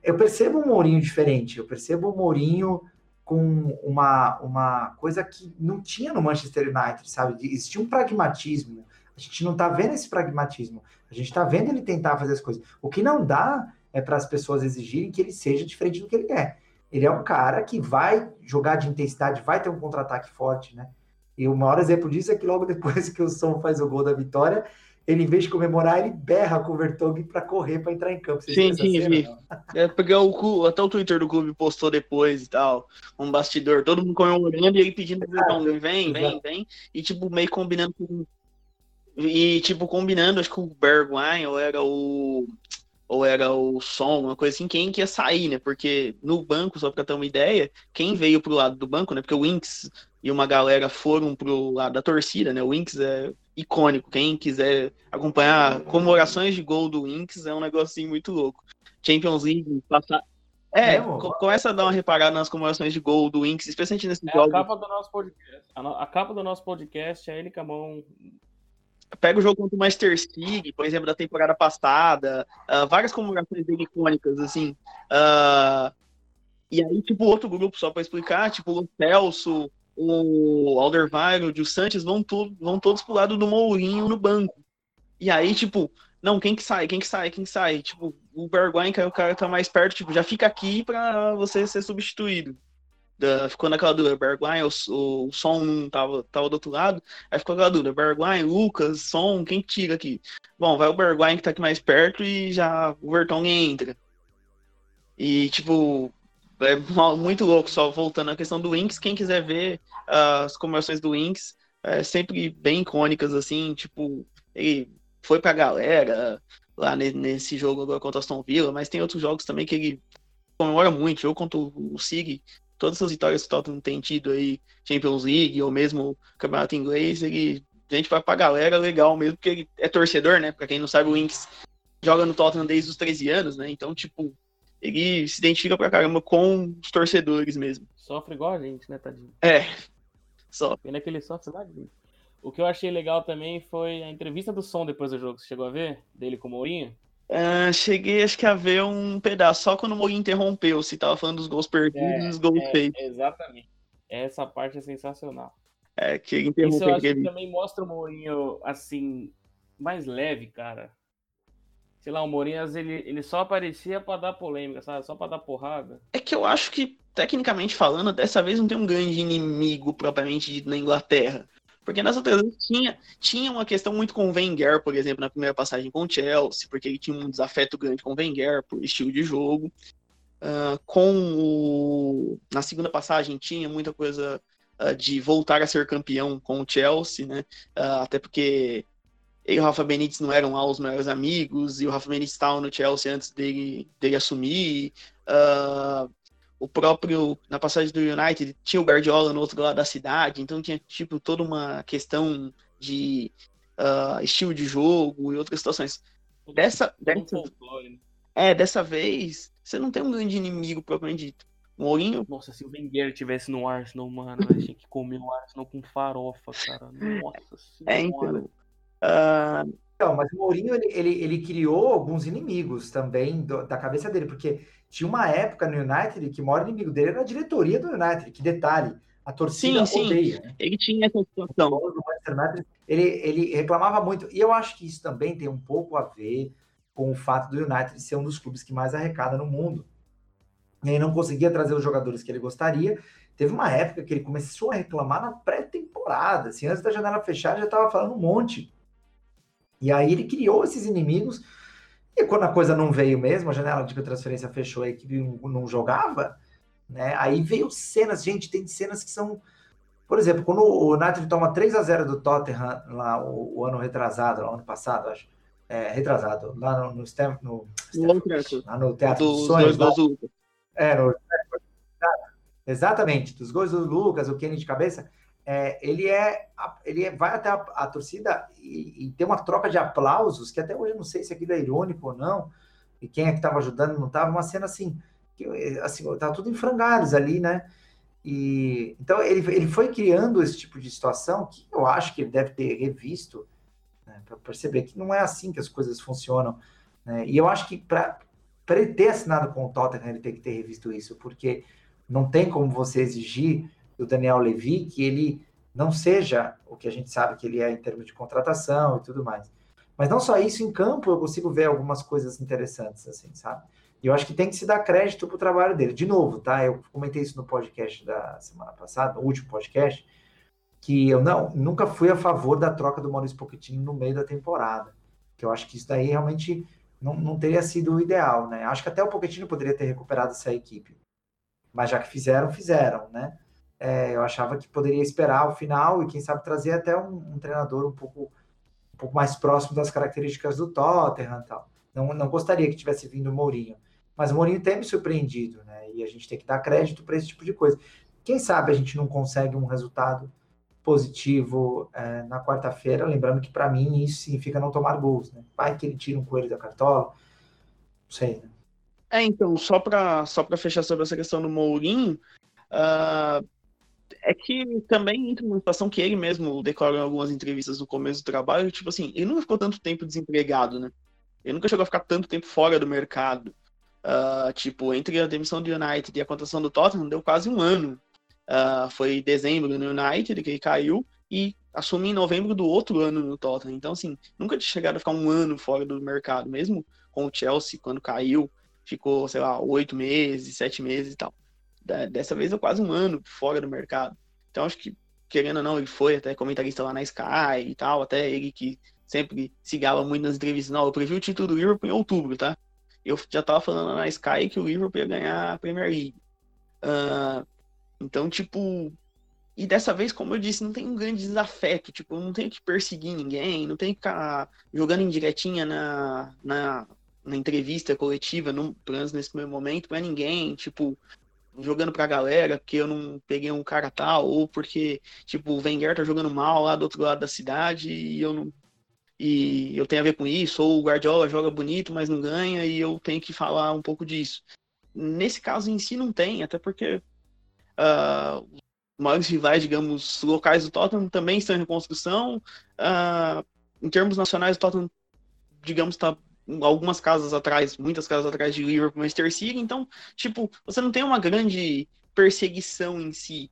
eu percebo um Mourinho diferente, eu percebo um Mourinho com uma, uma coisa que não tinha no Manchester United, sabe? Existia um pragmatismo. A gente não está vendo esse pragmatismo. A gente está vendo ele tentar fazer as coisas. O que não dá é para as pessoas exigirem que ele seja diferente do que ele é. Ele é um cara que vai jogar de intensidade, vai ter um contra-ataque forte, né? E o maior exemplo disso é que logo depois que o Som faz o gol da vitória, ele, em vez de comemorar, ele berra com o Vertonghen para correr para entrar em campo. Sim, sim, vi. É porque o, até o Twitter do clube postou depois e tal, um bastidor, todo mundo comemorando e ele pedindo pro Vertonghen, vem, vem, vem, e tipo, meio combinando com... E tipo, combinando, acho que o Bergwijn ou era o ou era o som, uma coisa assim, quem que ia sair, né? Porque no banco, só para ter uma ideia, quem veio pro lado do banco, né? Porque o Winks e uma galera foram pro lado da torcida, né? O Winks é icônico. Quem quiser acompanhar comemorações de gol do Winks é um negocinho muito louco. Champions League, passar. É, é começa a dar uma reparada nas comemorações de gol do Winks, especialmente nesse é jogo. A capa do nosso podcast. A, a capa do nosso podcast é ele com a mão pega o jogo contra o Master City, por exemplo, da temporada passada, uh, várias comemorações dele icônicas, assim. Uh, e aí, tipo, outro grupo, só para explicar, tipo, o Celso, o Alderweireld, o Santos vão, tudo, vão todos pro lado do Mourinho no banco. E aí, tipo, não, quem que sai? Quem que sai? Quem que sai? Tipo, o Bergwijn, que é o cara que tá mais perto, tipo, já fica aqui para você ser substituído. Da, ficou naquela dúvida, Bergwijn, o, o, som tava, tava do outro lado, aí ficou aquela dúvida, Bergwijn, Lucas, som, quem tira aqui? Bom, vai o Bergwijn que tá aqui mais perto e já o Vertonghen entra. E, tipo, é muito louco, só voltando à questão do Winx, quem quiser ver uh, as comemorações do Winx, é sempre bem icônicas, assim, tipo, ele foi pra galera lá nesse jogo agora contra Aston Villa, mas tem outros jogos também que ele comemora muito, jogo contra o Sig, todas as vitórias que o Tottenham tem tido aí, Champions League ou mesmo Campeonato Inglês, ele, gente vai pra galera legal mesmo, porque ele é torcedor, né, pra quem não sabe, o Winx joga no Tottenham desde os 13 anos, né, então, tipo, ele se identifica pra caramba com os torcedores mesmo. Sofre igual a gente, né, tadinho? É, só. Pena que ele sofre dentro. O que eu achei legal também foi a entrevista do som depois do jogo. Você chegou a ver? Dele com o Mourinho? Uh, cheguei, acho que a ver um pedaço, só quando o Mourinho interrompeu, se tava falando dos gols perdidos e é, dos gols é, feitos. Exatamente. Essa parte é sensacional. É, que ele interrompeu. Isso eu acho que também mostra o Mourinho, assim, mais leve, cara sei lá, o Mourinho, ele, ele só aparecia para dar polêmica, sabe? Só para dar porrada. É que eu acho que, tecnicamente falando, dessa vez não tem um grande inimigo propriamente dito na Inglaterra. Porque nas outras tinha, tinha uma questão muito com o Wenger, por exemplo, na primeira passagem com o Chelsea, porque ele tinha um desafeto grande com o Wenger por estilo de jogo. Uh, com o... Na segunda passagem tinha muita coisa uh, de voltar a ser campeão com o Chelsea, né? Uh, até porque ele e o Rafa Benítez não eram lá os melhores amigos, e o Rafa Benítez estava no Chelsea antes dele, dele assumir. Uh, o próprio, na passagem do United, tinha o Guardiola no outro lado da cidade, então tinha, tipo, toda uma questão de uh, estilo de jogo e outras situações. Dessa, dessa, né? é, dessa vez, você não tem um grande inimigo, propriamente dito. Mourinho. Nossa, se o Wenger tivesse no Arsenal, mano, a gente tinha que comer o Arsenal com farofa, cara. Nossa senhora. É, então. Uh... Não, mas o Mourinho ele, ele, ele, criou alguns inimigos também do, da cabeça dele, porque tinha uma época no United que o maior inimigo dele era a diretoria do United. Que detalhe, a torcida sim, odeia. Sim. Ele tinha essa situação. Ele, ele reclamava muito. E eu acho que isso também tem um pouco a ver com o fato do United ser um dos clubes que mais arrecada no mundo. E ele não conseguia trazer os jogadores que ele gostaria. Teve uma época que ele começou a reclamar na pré-temporada. Assim, antes da janela fechar, já estava falando um monte e aí ele criou esses inimigos. E quando a coisa não veio mesmo, a janela de transferência fechou, a equipe não jogava, né? Aí veio cenas, gente, tem cenas que são. Por exemplo, quando o United toma 3 a 0 do Tottenham lá o, o ano retrasado, lá, ano passado, acho. É, retrasado, lá no, no, Stem, no, lá no Teatro do, dos Sonhos. Dois, lá, é, no, exatamente, dos gols do Lucas, o Kenny de cabeça é, ele é ele é, vai até a, a torcida e, e, tem uma troca de aplausos que até hoje eu não sei se aquilo é irônico ou não e quem é que estava ajudando não estava uma cena assim que assim tá tudo em frangalhos ali né e então ele, ele foi criando esse tipo de situação que eu acho que ele deve ter revisto né, para perceber que não é assim que as coisas funcionam né? e eu acho que para ele ter assinado com o Tottenham ele tem que ter revisto isso porque não tem como você exigir do Daniel Levy, que ele não seja o que a gente sabe que ele é em termos de contratação e tudo mais. Mas não só isso, em campo eu consigo ver algumas coisas interessantes, assim, sabe? E eu acho que tem que se dar crédito para o trabalho dele. De novo, tá? Eu comentei isso no podcast da semana passada, no último podcast, que eu não nunca fui a favor da troca do Maurício Pochettino no meio da temporada. Que eu acho que isso daí realmente não, não teria sido o ideal, né? Acho que até o Pochettino poderia ter recuperado essa equipe. Mas já que fizeram, fizeram, né? É, eu achava que poderia esperar o final e quem sabe trazer até um, um, treinador um pouco, um pouco mais próximo das características do Tottenham tal. Não, não gostaria que tivesse vindo o Mourinho. Mas o Mourinho tem me surpreendido, né? E a gente tem que dar crédito para esse tipo de coisa. Quem sabe a gente não consegue um resultado positivo é, na quarta-feira, lembrando que para mim isso significa não tomar gols, né? Vai que ele tira um coelho da cartola, não sei, né? É, então, só para só fechar sobre essa questão do Mourinho, uh, é que também entra numa situação que ele mesmo declara em algumas entrevistas no começo do trabalho, tipo assim, ele nunca ficou tanto tempo desempregado, né? Ele nunca chegou a ficar tanto tempo fora do mercado. Uh, tipo, entre a demissão do United e a contratação do Tottenham, deu quase um ano. Uh, foi dezembro no United que ele caiu e assumiu em novembro do outro ano no Tottenham. Então, assim, nunca tinha chegado a ficar um ano fora do mercado, mesmo com o Chelsea, quando caiu, ficou, sei lá, oito meses, sete meses e tal. Dessa vez é quase um ano fora do mercado. Então acho que, querendo ou não, ele foi até comentarista lá na Sky e tal, até ele que sempre se muito nas entrevistas. Não, eu previ o título do Liverpool em outubro, tá? Eu já tava falando na Sky que o Liverpool ia ganhar a Premier League. Uh, então, tipo. E dessa vez, como eu disse, não tem um grande desafeto. Tipo, não tem que perseguir ninguém, não tem que ficar jogando indiretinha na, na, na entrevista coletiva, no, nesse primeiro momento, pra ninguém. Tipo, jogando pra galera, porque eu não peguei um cara tal, ou porque, tipo, o Wenger tá jogando mal lá do outro lado da cidade e eu não. E eu tenho a ver com isso, ou o Guardiola joga bonito, mas não ganha, e eu tenho que falar um pouco disso. Nesse caso em si não tem, até porque uh, os maiores rivais, digamos, locais do Tottenham também estão em reconstrução. Uh, em termos nacionais, o Tottenham, digamos, está algumas casas atrás, muitas casas atrás de Liverpool, Manchester City, então, tipo, você não tem uma grande perseguição em si.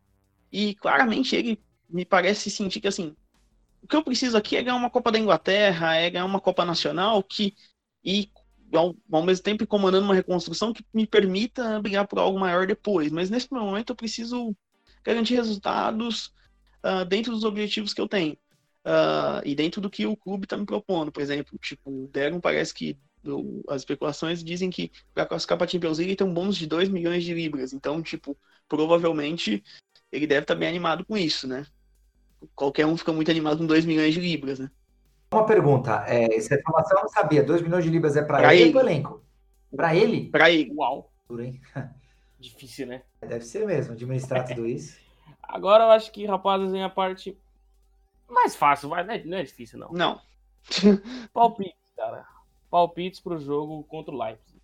E claramente ele me parece sentir que assim, o que eu preciso aqui é ganhar uma Copa da Inglaterra, é ganhar uma Copa Nacional que e ao, ao mesmo tempo comandando uma reconstrução que me permita brigar por algo maior depois. Mas nesse momento eu preciso garantir resultados, uh, dentro dos objetivos que eu tenho. Uh, e dentro do que o clube está me propondo, por exemplo, tipo, o Deron parece que as especulações dizem que para classificar para a Champions League tem um bônus de 2 milhões de libras. Então, tipo, provavelmente ele deve estar tá bem animado com isso, né? Qualquer um fica muito animado com 2 milhões de libras, né? Uma pergunta, é, essa informação eu não sabia. 2 milhões de libras é para ele, ele ou elenco? Para ele? Para ele. Uau. Difícil, né? Deve ser mesmo, administrar tudo isso. Agora eu acho que, rapazes, vem a parte mais fácil, vai, não é, não é difícil, não. Não. Palpites, cara. Palpites pro jogo contra o Leipzig.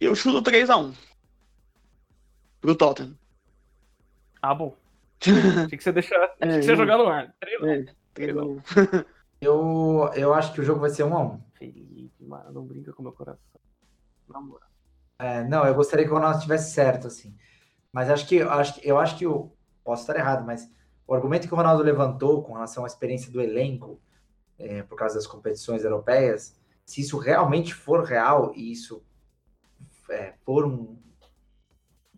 Eu chuto 3x1. Pro Tottenham. Ah, bom. Tinha que você deixar. É, que você jogar no ar. 3x1. É, eu, eu acho que o jogo vai ser 1x1. Felipe, mano, não brinca com meu coração. Namora. É, não, eu gostaria que o Ronaldo estivesse certo, assim. Mas acho que, eu acho, eu acho que o. Posso estar errado, mas o argumento que o Ronaldo levantou com relação à experiência do elenco, é, por causa das competições europeias, se isso realmente for real e isso é, for um,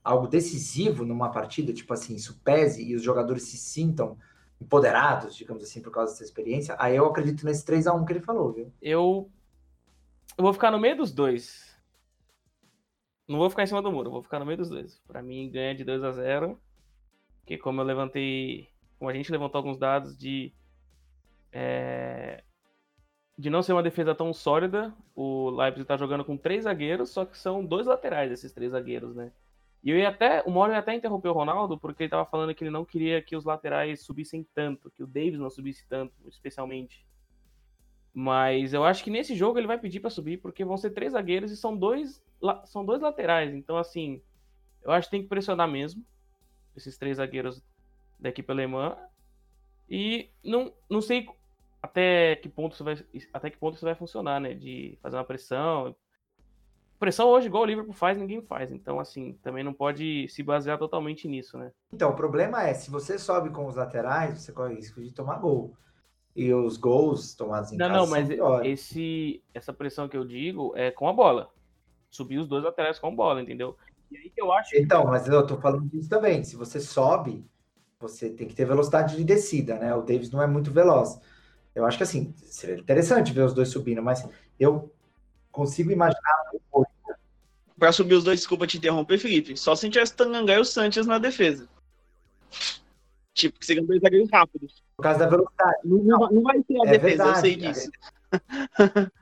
algo decisivo numa partida, tipo assim, isso pese e os jogadores se sintam empoderados, digamos assim, por causa dessa experiência, aí eu acredito nesse 3 a 1 que ele falou, viu? Eu, eu vou ficar no meio dos dois. Não vou ficar em cima do muro, vou ficar no meio dos dois. Para mim, ganha de 2 a 0 Porque como eu levantei como a gente levantou alguns dados de é, de não ser uma defesa tão sólida, o Leipzig está jogando com três zagueiros, só que são dois laterais esses três zagueiros, né? E eu ia até, o Moro até interrompeu o Ronaldo porque ele estava falando que ele não queria que os laterais subissem tanto, que o Davis não subisse tanto, especialmente. Mas eu acho que nesse jogo ele vai pedir para subir porque vão ser três zagueiros e são dois são dois laterais, então assim, eu acho que tem que pressionar mesmo esses três zagueiros da equipe alemã. E não, não sei até que ponto isso vai até que ponto isso vai funcionar, né? De fazer uma pressão. Pressão hoje, igual o Liverpool faz, ninguém faz. Então, assim, também não pode se basear totalmente nisso, né? Então, o problema é, se você sobe com os laterais, você corre o risco de tomar gol. E os gols tomados em não, casa Não, mas esse, essa pressão que eu digo é com a bola. Subir os dois laterais com a bola, entendeu? E aí que eu acho... Então, mas eu tô falando disso também. Se você sobe, você tem que ter velocidade de descida, né? O Davis não é muito veloz. Eu acho que assim, seria interessante ver os dois subindo, mas eu consigo imaginar. Para subir os dois, desculpa te interromper, Felipe. Só se tivesse Tangangai e o Sanches na defesa. Tipo, que seriam dois zagueiros rápidos. Por causa da velocidade. Não, não, não vai ser a é defesa, verdade, eu sei disso.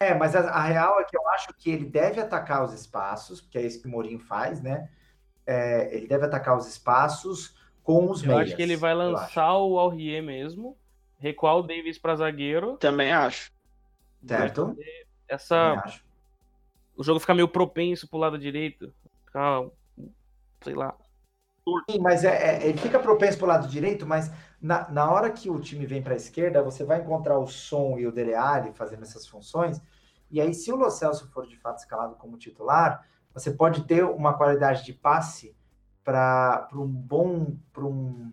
É, mas a, a, real é que eu acho que ele deve atacar os espaços, porque é isso que o Mourinho faz, né? É, ele deve atacar os espaços com os eu meias. Acho que ele vai lançar o Aurier mesmo, recuar o Davis para zagueiro. Também acho. Certo. Essa o jogo fica meio propenso pro lado direito, ficar, sei lá. Sim, mas é, é, ele fica propenso pro lado direito, mas na, na hora que o time vem para a esquerda, você vai encontrar o Som e o Dele Alli fazendo essas funções. E aí, se o Lo Celso for de fato escalado como titular, você pode ter uma qualidade de passe para um bom para um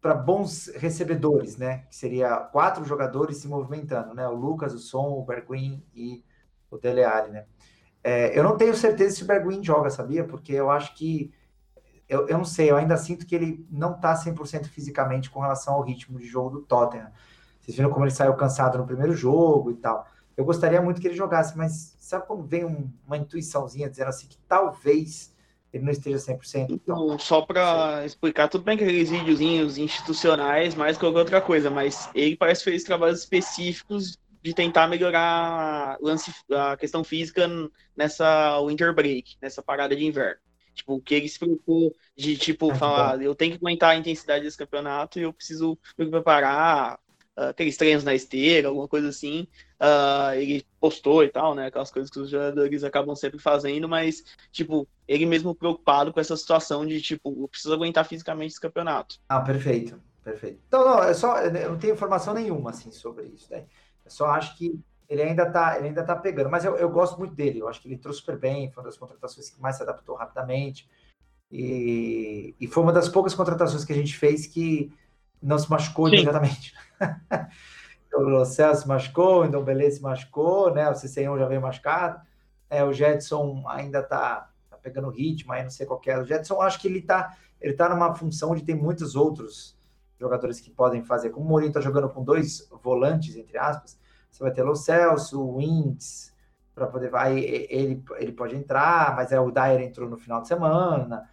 para bons recebedores, né? Que seria quatro jogadores se movimentando, né? O Lucas, o Som, o Berguin e o Dele Alli, né? É, eu não tenho certeza se o Berguin joga, sabia? Porque eu acho que eu, eu não sei, eu ainda sinto que ele não está 100% fisicamente com relação ao ritmo de jogo do Tottenham. Vocês viram como ele saiu cansado no primeiro jogo e tal. Eu gostaria muito que ele jogasse, mas sabe quando vem um, uma intuiçãozinha dizendo assim que talvez ele não esteja 100%? Então, Só para explicar, tudo bem que aqueles videozinhos institucionais, mais que qualquer outra coisa, mas ele parece que fez trabalhos específicos de tentar melhorar lance, a questão física nessa winter break, nessa parada de inverno. Tipo, o que ele se preocupou de, tipo, ah, falar, eu tenho que aguentar a intensidade desse campeonato e eu preciso me preparar, aqueles treinos na esteira, alguma coisa assim. Uh, ele postou e tal, né? Aquelas coisas que os jogadores acabam sempre fazendo, mas, tipo, ele mesmo preocupado com essa situação de, tipo, preciso aguentar fisicamente esse campeonato. Ah, perfeito, perfeito. Então, não, é só, eu não tenho informação nenhuma, assim, sobre isso, né? Eu só acho que ele ainda tá, ele ainda tá pegando, mas eu, eu gosto muito dele, eu acho que ele trouxe super bem, foi uma das contratações que mais se adaptou rapidamente, e, e foi uma das poucas contratações que a gente fez que não se machucou Sim. imediatamente. o Celso se machucou, o Ndombele se machucou, né? O CC1 já veio machucado. É, o Jetson ainda tá, tá pegando ritmo, aí não sei qual é. O Jetson, acho que ele tá. ele está numa função de ter muitos outros jogadores que podem fazer. Como o Mourinho está jogando com dois volantes, entre aspas, você vai ter o Celso, o Wintz, para poder. Aí ele, ele pode entrar, mas é o Dyer entrou no final de semana.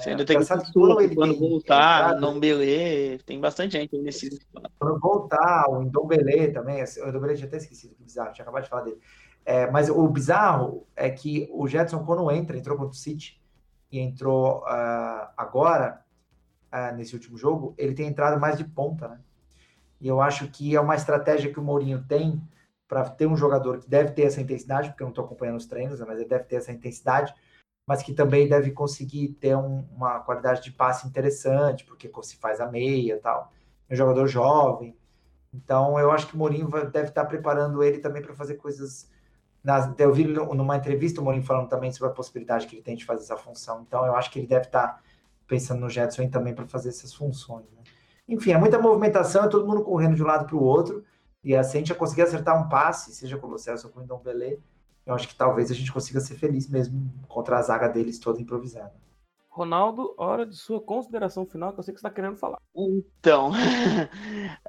Você ainda tem que quando, ele quando tem, voltar, o Ndombele, tem bastante gente nesse. Quando voltar, o Ndombele também, o Ndombele tinha até esquecido, que bizarro, tinha acabado de falar dele. É, mas o bizarro é que o Jetson, quando entra, entrou contra o City e entrou uh, agora, uh, nesse último jogo, ele tem entrado mais de ponta, né? E eu acho que é uma estratégia que o Mourinho tem para ter um jogador que deve ter essa intensidade, porque eu não estou acompanhando os treinos, né, mas ele deve ter essa intensidade, mas que também deve conseguir ter um, uma qualidade de passe interessante, porque se faz a meia tal. É um jogador jovem. Então, eu acho que o Mourinho deve estar preparando ele também para fazer coisas. Nas, eu vi numa entrevista o Mourinho falando também sobre a possibilidade que ele tem de fazer essa função. Então, eu acho que ele deve estar pensando no Jetson também para fazer essas funções. Né? Enfim, é muita movimentação, é todo mundo correndo de um lado para o outro. E assim, a gente já conseguir acertar um passe, seja com o Celso ou com o Ndombele, eu acho que talvez a gente consiga ser feliz mesmo contra a zaga deles toda improvisada. Ronaldo, hora de sua consideração final, que eu sei que você está querendo falar. Então,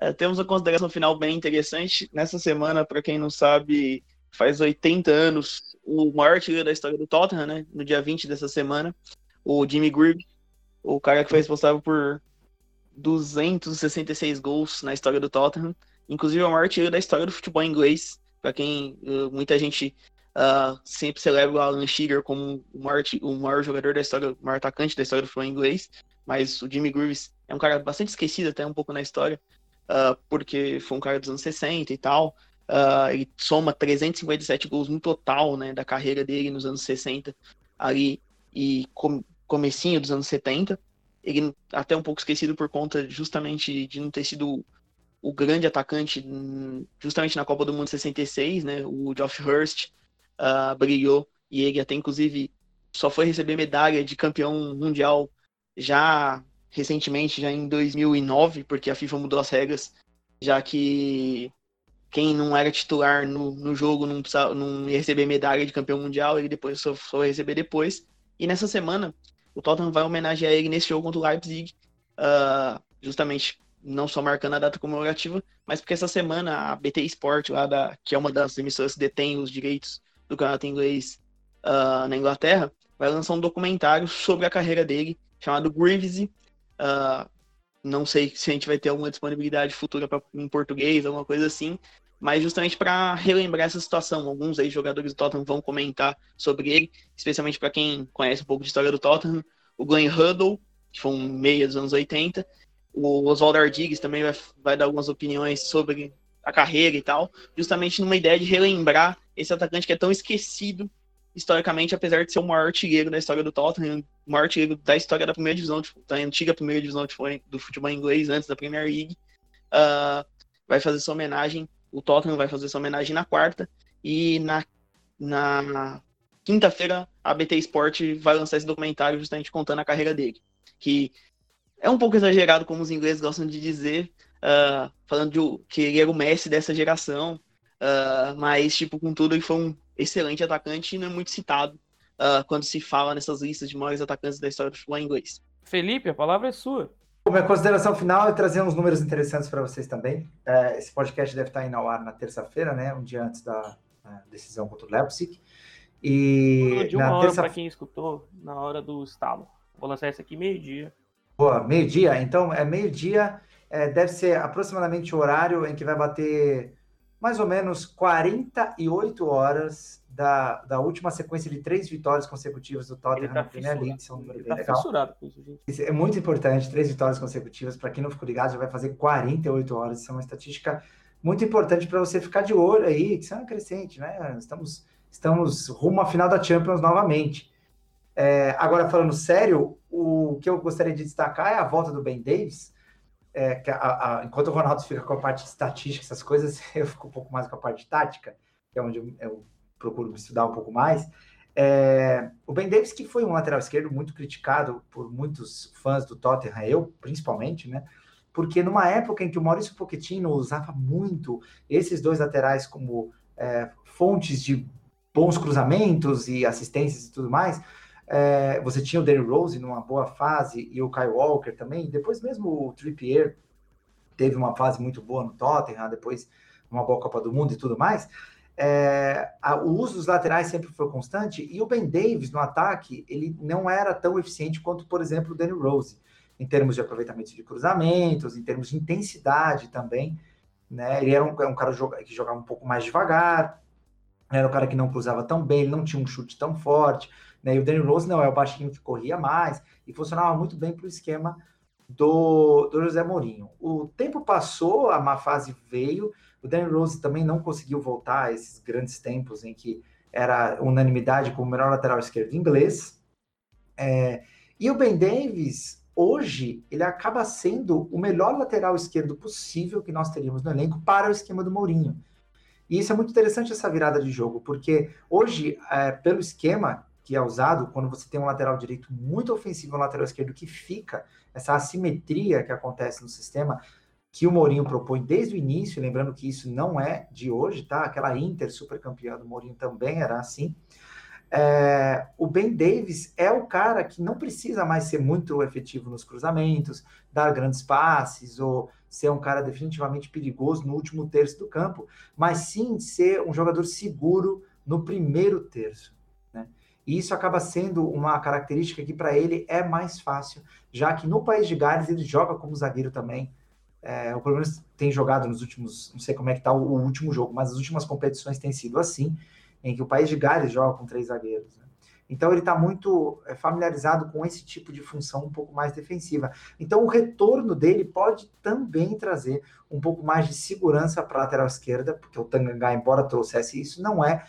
é, temos uma consideração final bem interessante. Nessa semana, para quem não sabe, faz 80 anos, o maior artilheiro da história do Tottenham, né? No dia 20 dessa semana, o Jimmy Greaves, o cara que foi responsável por 266 gols na história do Tottenham, inclusive é o maior artilheiro da história do futebol inglês. Para quem uh, muita gente uh, sempre celebra o Alan Shearer como o maior, o maior jogador da história, o maior atacante da história do futebol inglês, mas o Jimmy Greaves é um cara bastante esquecido até um pouco na história, uh, porque foi um cara dos anos 60 e tal. Uh, ele soma 357 gols no total né, da carreira dele nos anos 60 ali e com, comecinho dos anos 70. Ele até um pouco esquecido por conta justamente de não ter sido o grande atacante justamente na Copa do Mundo 66, né? O Geoff Hurst uh, brilhou e ele até inclusive só foi receber medalha de campeão mundial já recentemente, já em 2009, porque a FIFA mudou as regras, já que quem não era titular no, no jogo não, precisava, não ia receber medalha de campeão mundial, ele depois só foi receber depois. E nessa semana, o Tottenham vai homenagear ele nesse jogo contra o Leipzig, uh, justamente não só marcando a data comemorativa, mas porque essa semana a BT Sport, lá da, que é uma das emissoras que detém os direitos do campeonato inglês uh, na Inglaterra, vai lançar um documentário sobre a carreira dele, chamado Greaves. Uh, não sei se a gente vai ter alguma disponibilidade futura pra, em português, alguma coisa assim, mas justamente para relembrar essa situação. Alguns ex-jogadores do Tottenham vão comentar sobre ele, especialmente para quem conhece um pouco de história do Tottenham. O Glenn Huddle, que foi um meia dos anos 80, o Oswaldo Ardigues também vai, vai dar algumas opiniões sobre a carreira e tal, justamente numa ideia de relembrar esse atacante que é tão esquecido historicamente, apesar de ser o maior artilheiro da história do Tottenham, o maior artilheiro da história da primeira divisão, da antiga primeira divisão do futebol inglês, antes da Premier League, uh, vai fazer sua homenagem, o Tottenham vai fazer sua homenagem na quarta, e na, na quinta-feira a BT Sport vai lançar esse documentário justamente contando a carreira dele, que é um pouco exagerado, como os ingleses gostam de dizer, uh, falando de, que ele era o Messi dessa geração, uh, mas, tipo, com tudo, ele foi um excelente atacante e não é muito citado uh, quando se fala nessas listas de maiores atacantes da história do futebol inglês. Felipe, a palavra é sua. Minha consideração final é trazer uns números interessantes para vocês também. É, esse podcast deve estar indo ao ar na terça-feira, né? Um dia antes da decisão contra o Leipzig. E de uma na hora para quem escutou na hora do estalo. Vou lançar esse aqui meio-dia. Boa, meio-dia. Então, é meio-dia, é, deve ser aproximadamente o horário em que vai bater mais ou menos 48 horas da, da última sequência de três vitórias consecutivas do Tottenham tá na Premier League. Isso é um número bem tá legal. Isso é muito importante, três vitórias consecutivas. Para quem não ficou ligado, já vai fazer 48 horas. Isso é uma estatística muito importante para você ficar de olho aí, que isso é uma crescente, né? Estamos, estamos rumo à final da Champions novamente. É, agora, falando sério, o que eu gostaria de destacar é a volta do Ben Davis. É, a, a, enquanto o Ronaldo fica com a parte estatística, essas coisas, eu fico um pouco mais com a parte tática, que é onde eu, eu procuro estudar um pouco mais. É, o Ben Davis, que foi um lateral esquerdo muito criticado por muitos fãs do Tottenham, eu principalmente, né? Porque numa época em que o Maurício Pochettino usava muito esses dois laterais como é, fontes de bons cruzamentos e assistências e tudo mais, é, você tinha o Danny Rose numa boa fase e o Kyle Walker também. Depois mesmo o Trippier teve uma fase muito boa no Tottenham, depois uma boa Copa do Mundo e tudo mais. É, a, o uso dos laterais sempre foi constante e o Ben Davis no ataque ele não era tão eficiente quanto, por exemplo, o Danny Rose, em termos de aproveitamento de cruzamentos, em termos de intensidade também. Né? Ele era um, um cara que jogava um pouco mais devagar, era um cara que não cruzava tão bem, ele não tinha um chute tão forte. Né? E o Danny Rose não, é o baixinho que corria mais e funcionava muito bem para o esquema do, do José Mourinho. O tempo passou, a má fase veio, o Danny Rose também não conseguiu voltar a esses grandes tempos em que era unanimidade como o melhor lateral esquerdo inglês. É, e o Ben Davis, hoje, ele acaba sendo o melhor lateral esquerdo possível que nós teríamos no elenco para o esquema do Mourinho. E isso é muito interessante, essa virada de jogo, porque hoje, é, pelo esquema que é usado quando você tem um lateral direito muito ofensivo e um lateral esquerdo que fica, essa assimetria que acontece no sistema, que o Mourinho propõe desde o início, lembrando que isso não é de hoje, tá? Aquela Inter super campeã do Mourinho também era assim. É, o Ben Davis é o cara que não precisa mais ser muito efetivo nos cruzamentos, dar grandes passes ou ser um cara definitivamente perigoso no último terço do campo, mas sim ser um jogador seguro no primeiro terço. E isso acaba sendo uma característica que para ele é mais fácil, já que no País de Gales ele joga como zagueiro também. É, o menos tem jogado nos últimos, não sei como é que está o, o, último jogo, mas as últimas competições têm sido assim, em que o País de Gales joga com três zagueiros. Né? Então ele está muito é, familiarizado com esse tipo de função um pouco mais defensiva. Então o retorno dele pode também trazer um pouco mais de segurança para a lateral esquerda, porque o Tanganga, embora trouxesse isso, não é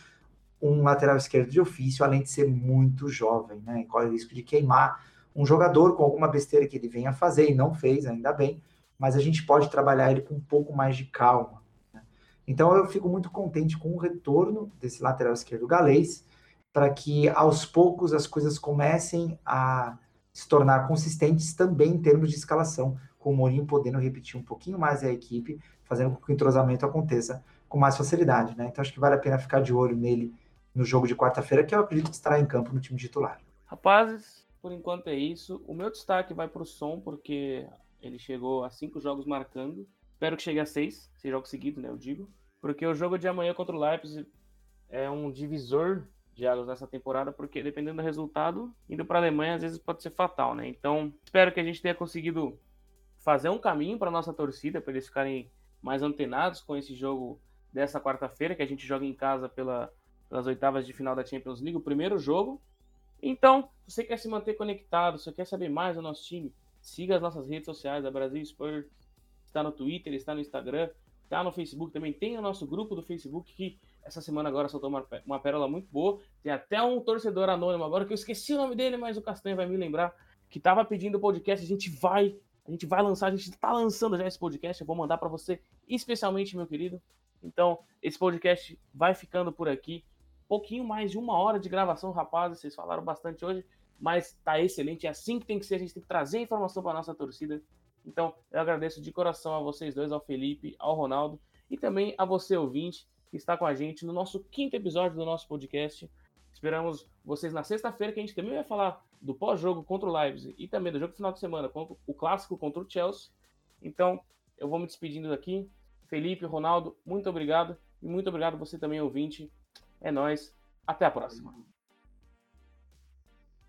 um lateral esquerdo de ofício, além de ser muito jovem, né? Corre o risco de queimar um jogador com alguma besteira que ele venha fazer e não fez, ainda bem, mas a gente pode trabalhar ele com um pouco mais de calma. Né? Então eu fico muito contente com o retorno desse lateral esquerdo galês, para que aos poucos as coisas comecem a se tornar consistentes também em termos de escalação, com o Mourinho podendo repetir um pouquinho mais a equipe, fazendo com que o entrosamento aconteça com mais facilidade, né? Então acho que vale a pena ficar de olho nele no jogo de quarta-feira, que eu acredito que estará em campo no time titular. Rapazes, por enquanto é isso. O meu destaque vai para o som, porque ele chegou a cinco jogos marcando. Espero que chegue a seis, seis jogos seguidos, né? Eu digo. Porque o jogo de amanhã contra o Leipzig é um divisor de águas nessa temporada, porque dependendo do resultado, indo para a Alemanha às vezes pode ser fatal, né? Então, espero que a gente tenha conseguido fazer um caminho para nossa torcida, para eles ficarem mais antenados com esse jogo dessa quarta-feira, que a gente joga em casa pela pelas oitavas de final da Champions League, o primeiro jogo. Então, se você quer se manter conectado, se você quer saber mais do nosso time, siga as nossas redes sociais, a Brasil Spurs está no Twitter, está no Instagram, está no Facebook também, tem o nosso grupo do Facebook que essa semana agora soltou uma, uma pérola muito boa. Tem até um torcedor anônimo agora que eu esqueci o nome dele, mas o Castanho vai me lembrar que estava pedindo o podcast. A gente vai, a gente vai lançar, a gente está lançando já esse podcast. Eu vou mandar para você, especialmente meu querido. Então, esse podcast vai ficando por aqui pouquinho mais de uma hora de gravação, rapazes. Vocês falaram bastante hoje, mas tá excelente. É assim que tem que ser. A gente tem que trazer informação para nossa torcida. Então, eu agradeço de coração a vocês dois, ao Felipe, ao Ronaldo e também a você, ouvinte, que está com a gente no nosso quinto episódio do nosso podcast. Esperamos vocês na sexta-feira, que a gente também vai falar do pós-jogo contra o Leipzig e também do jogo final de semana, o clássico contra o Chelsea. Então, eu vou me despedindo daqui. Felipe, Ronaldo, muito obrigado. E muito obrigado você também, ouvinte. É nós. Até a próxima.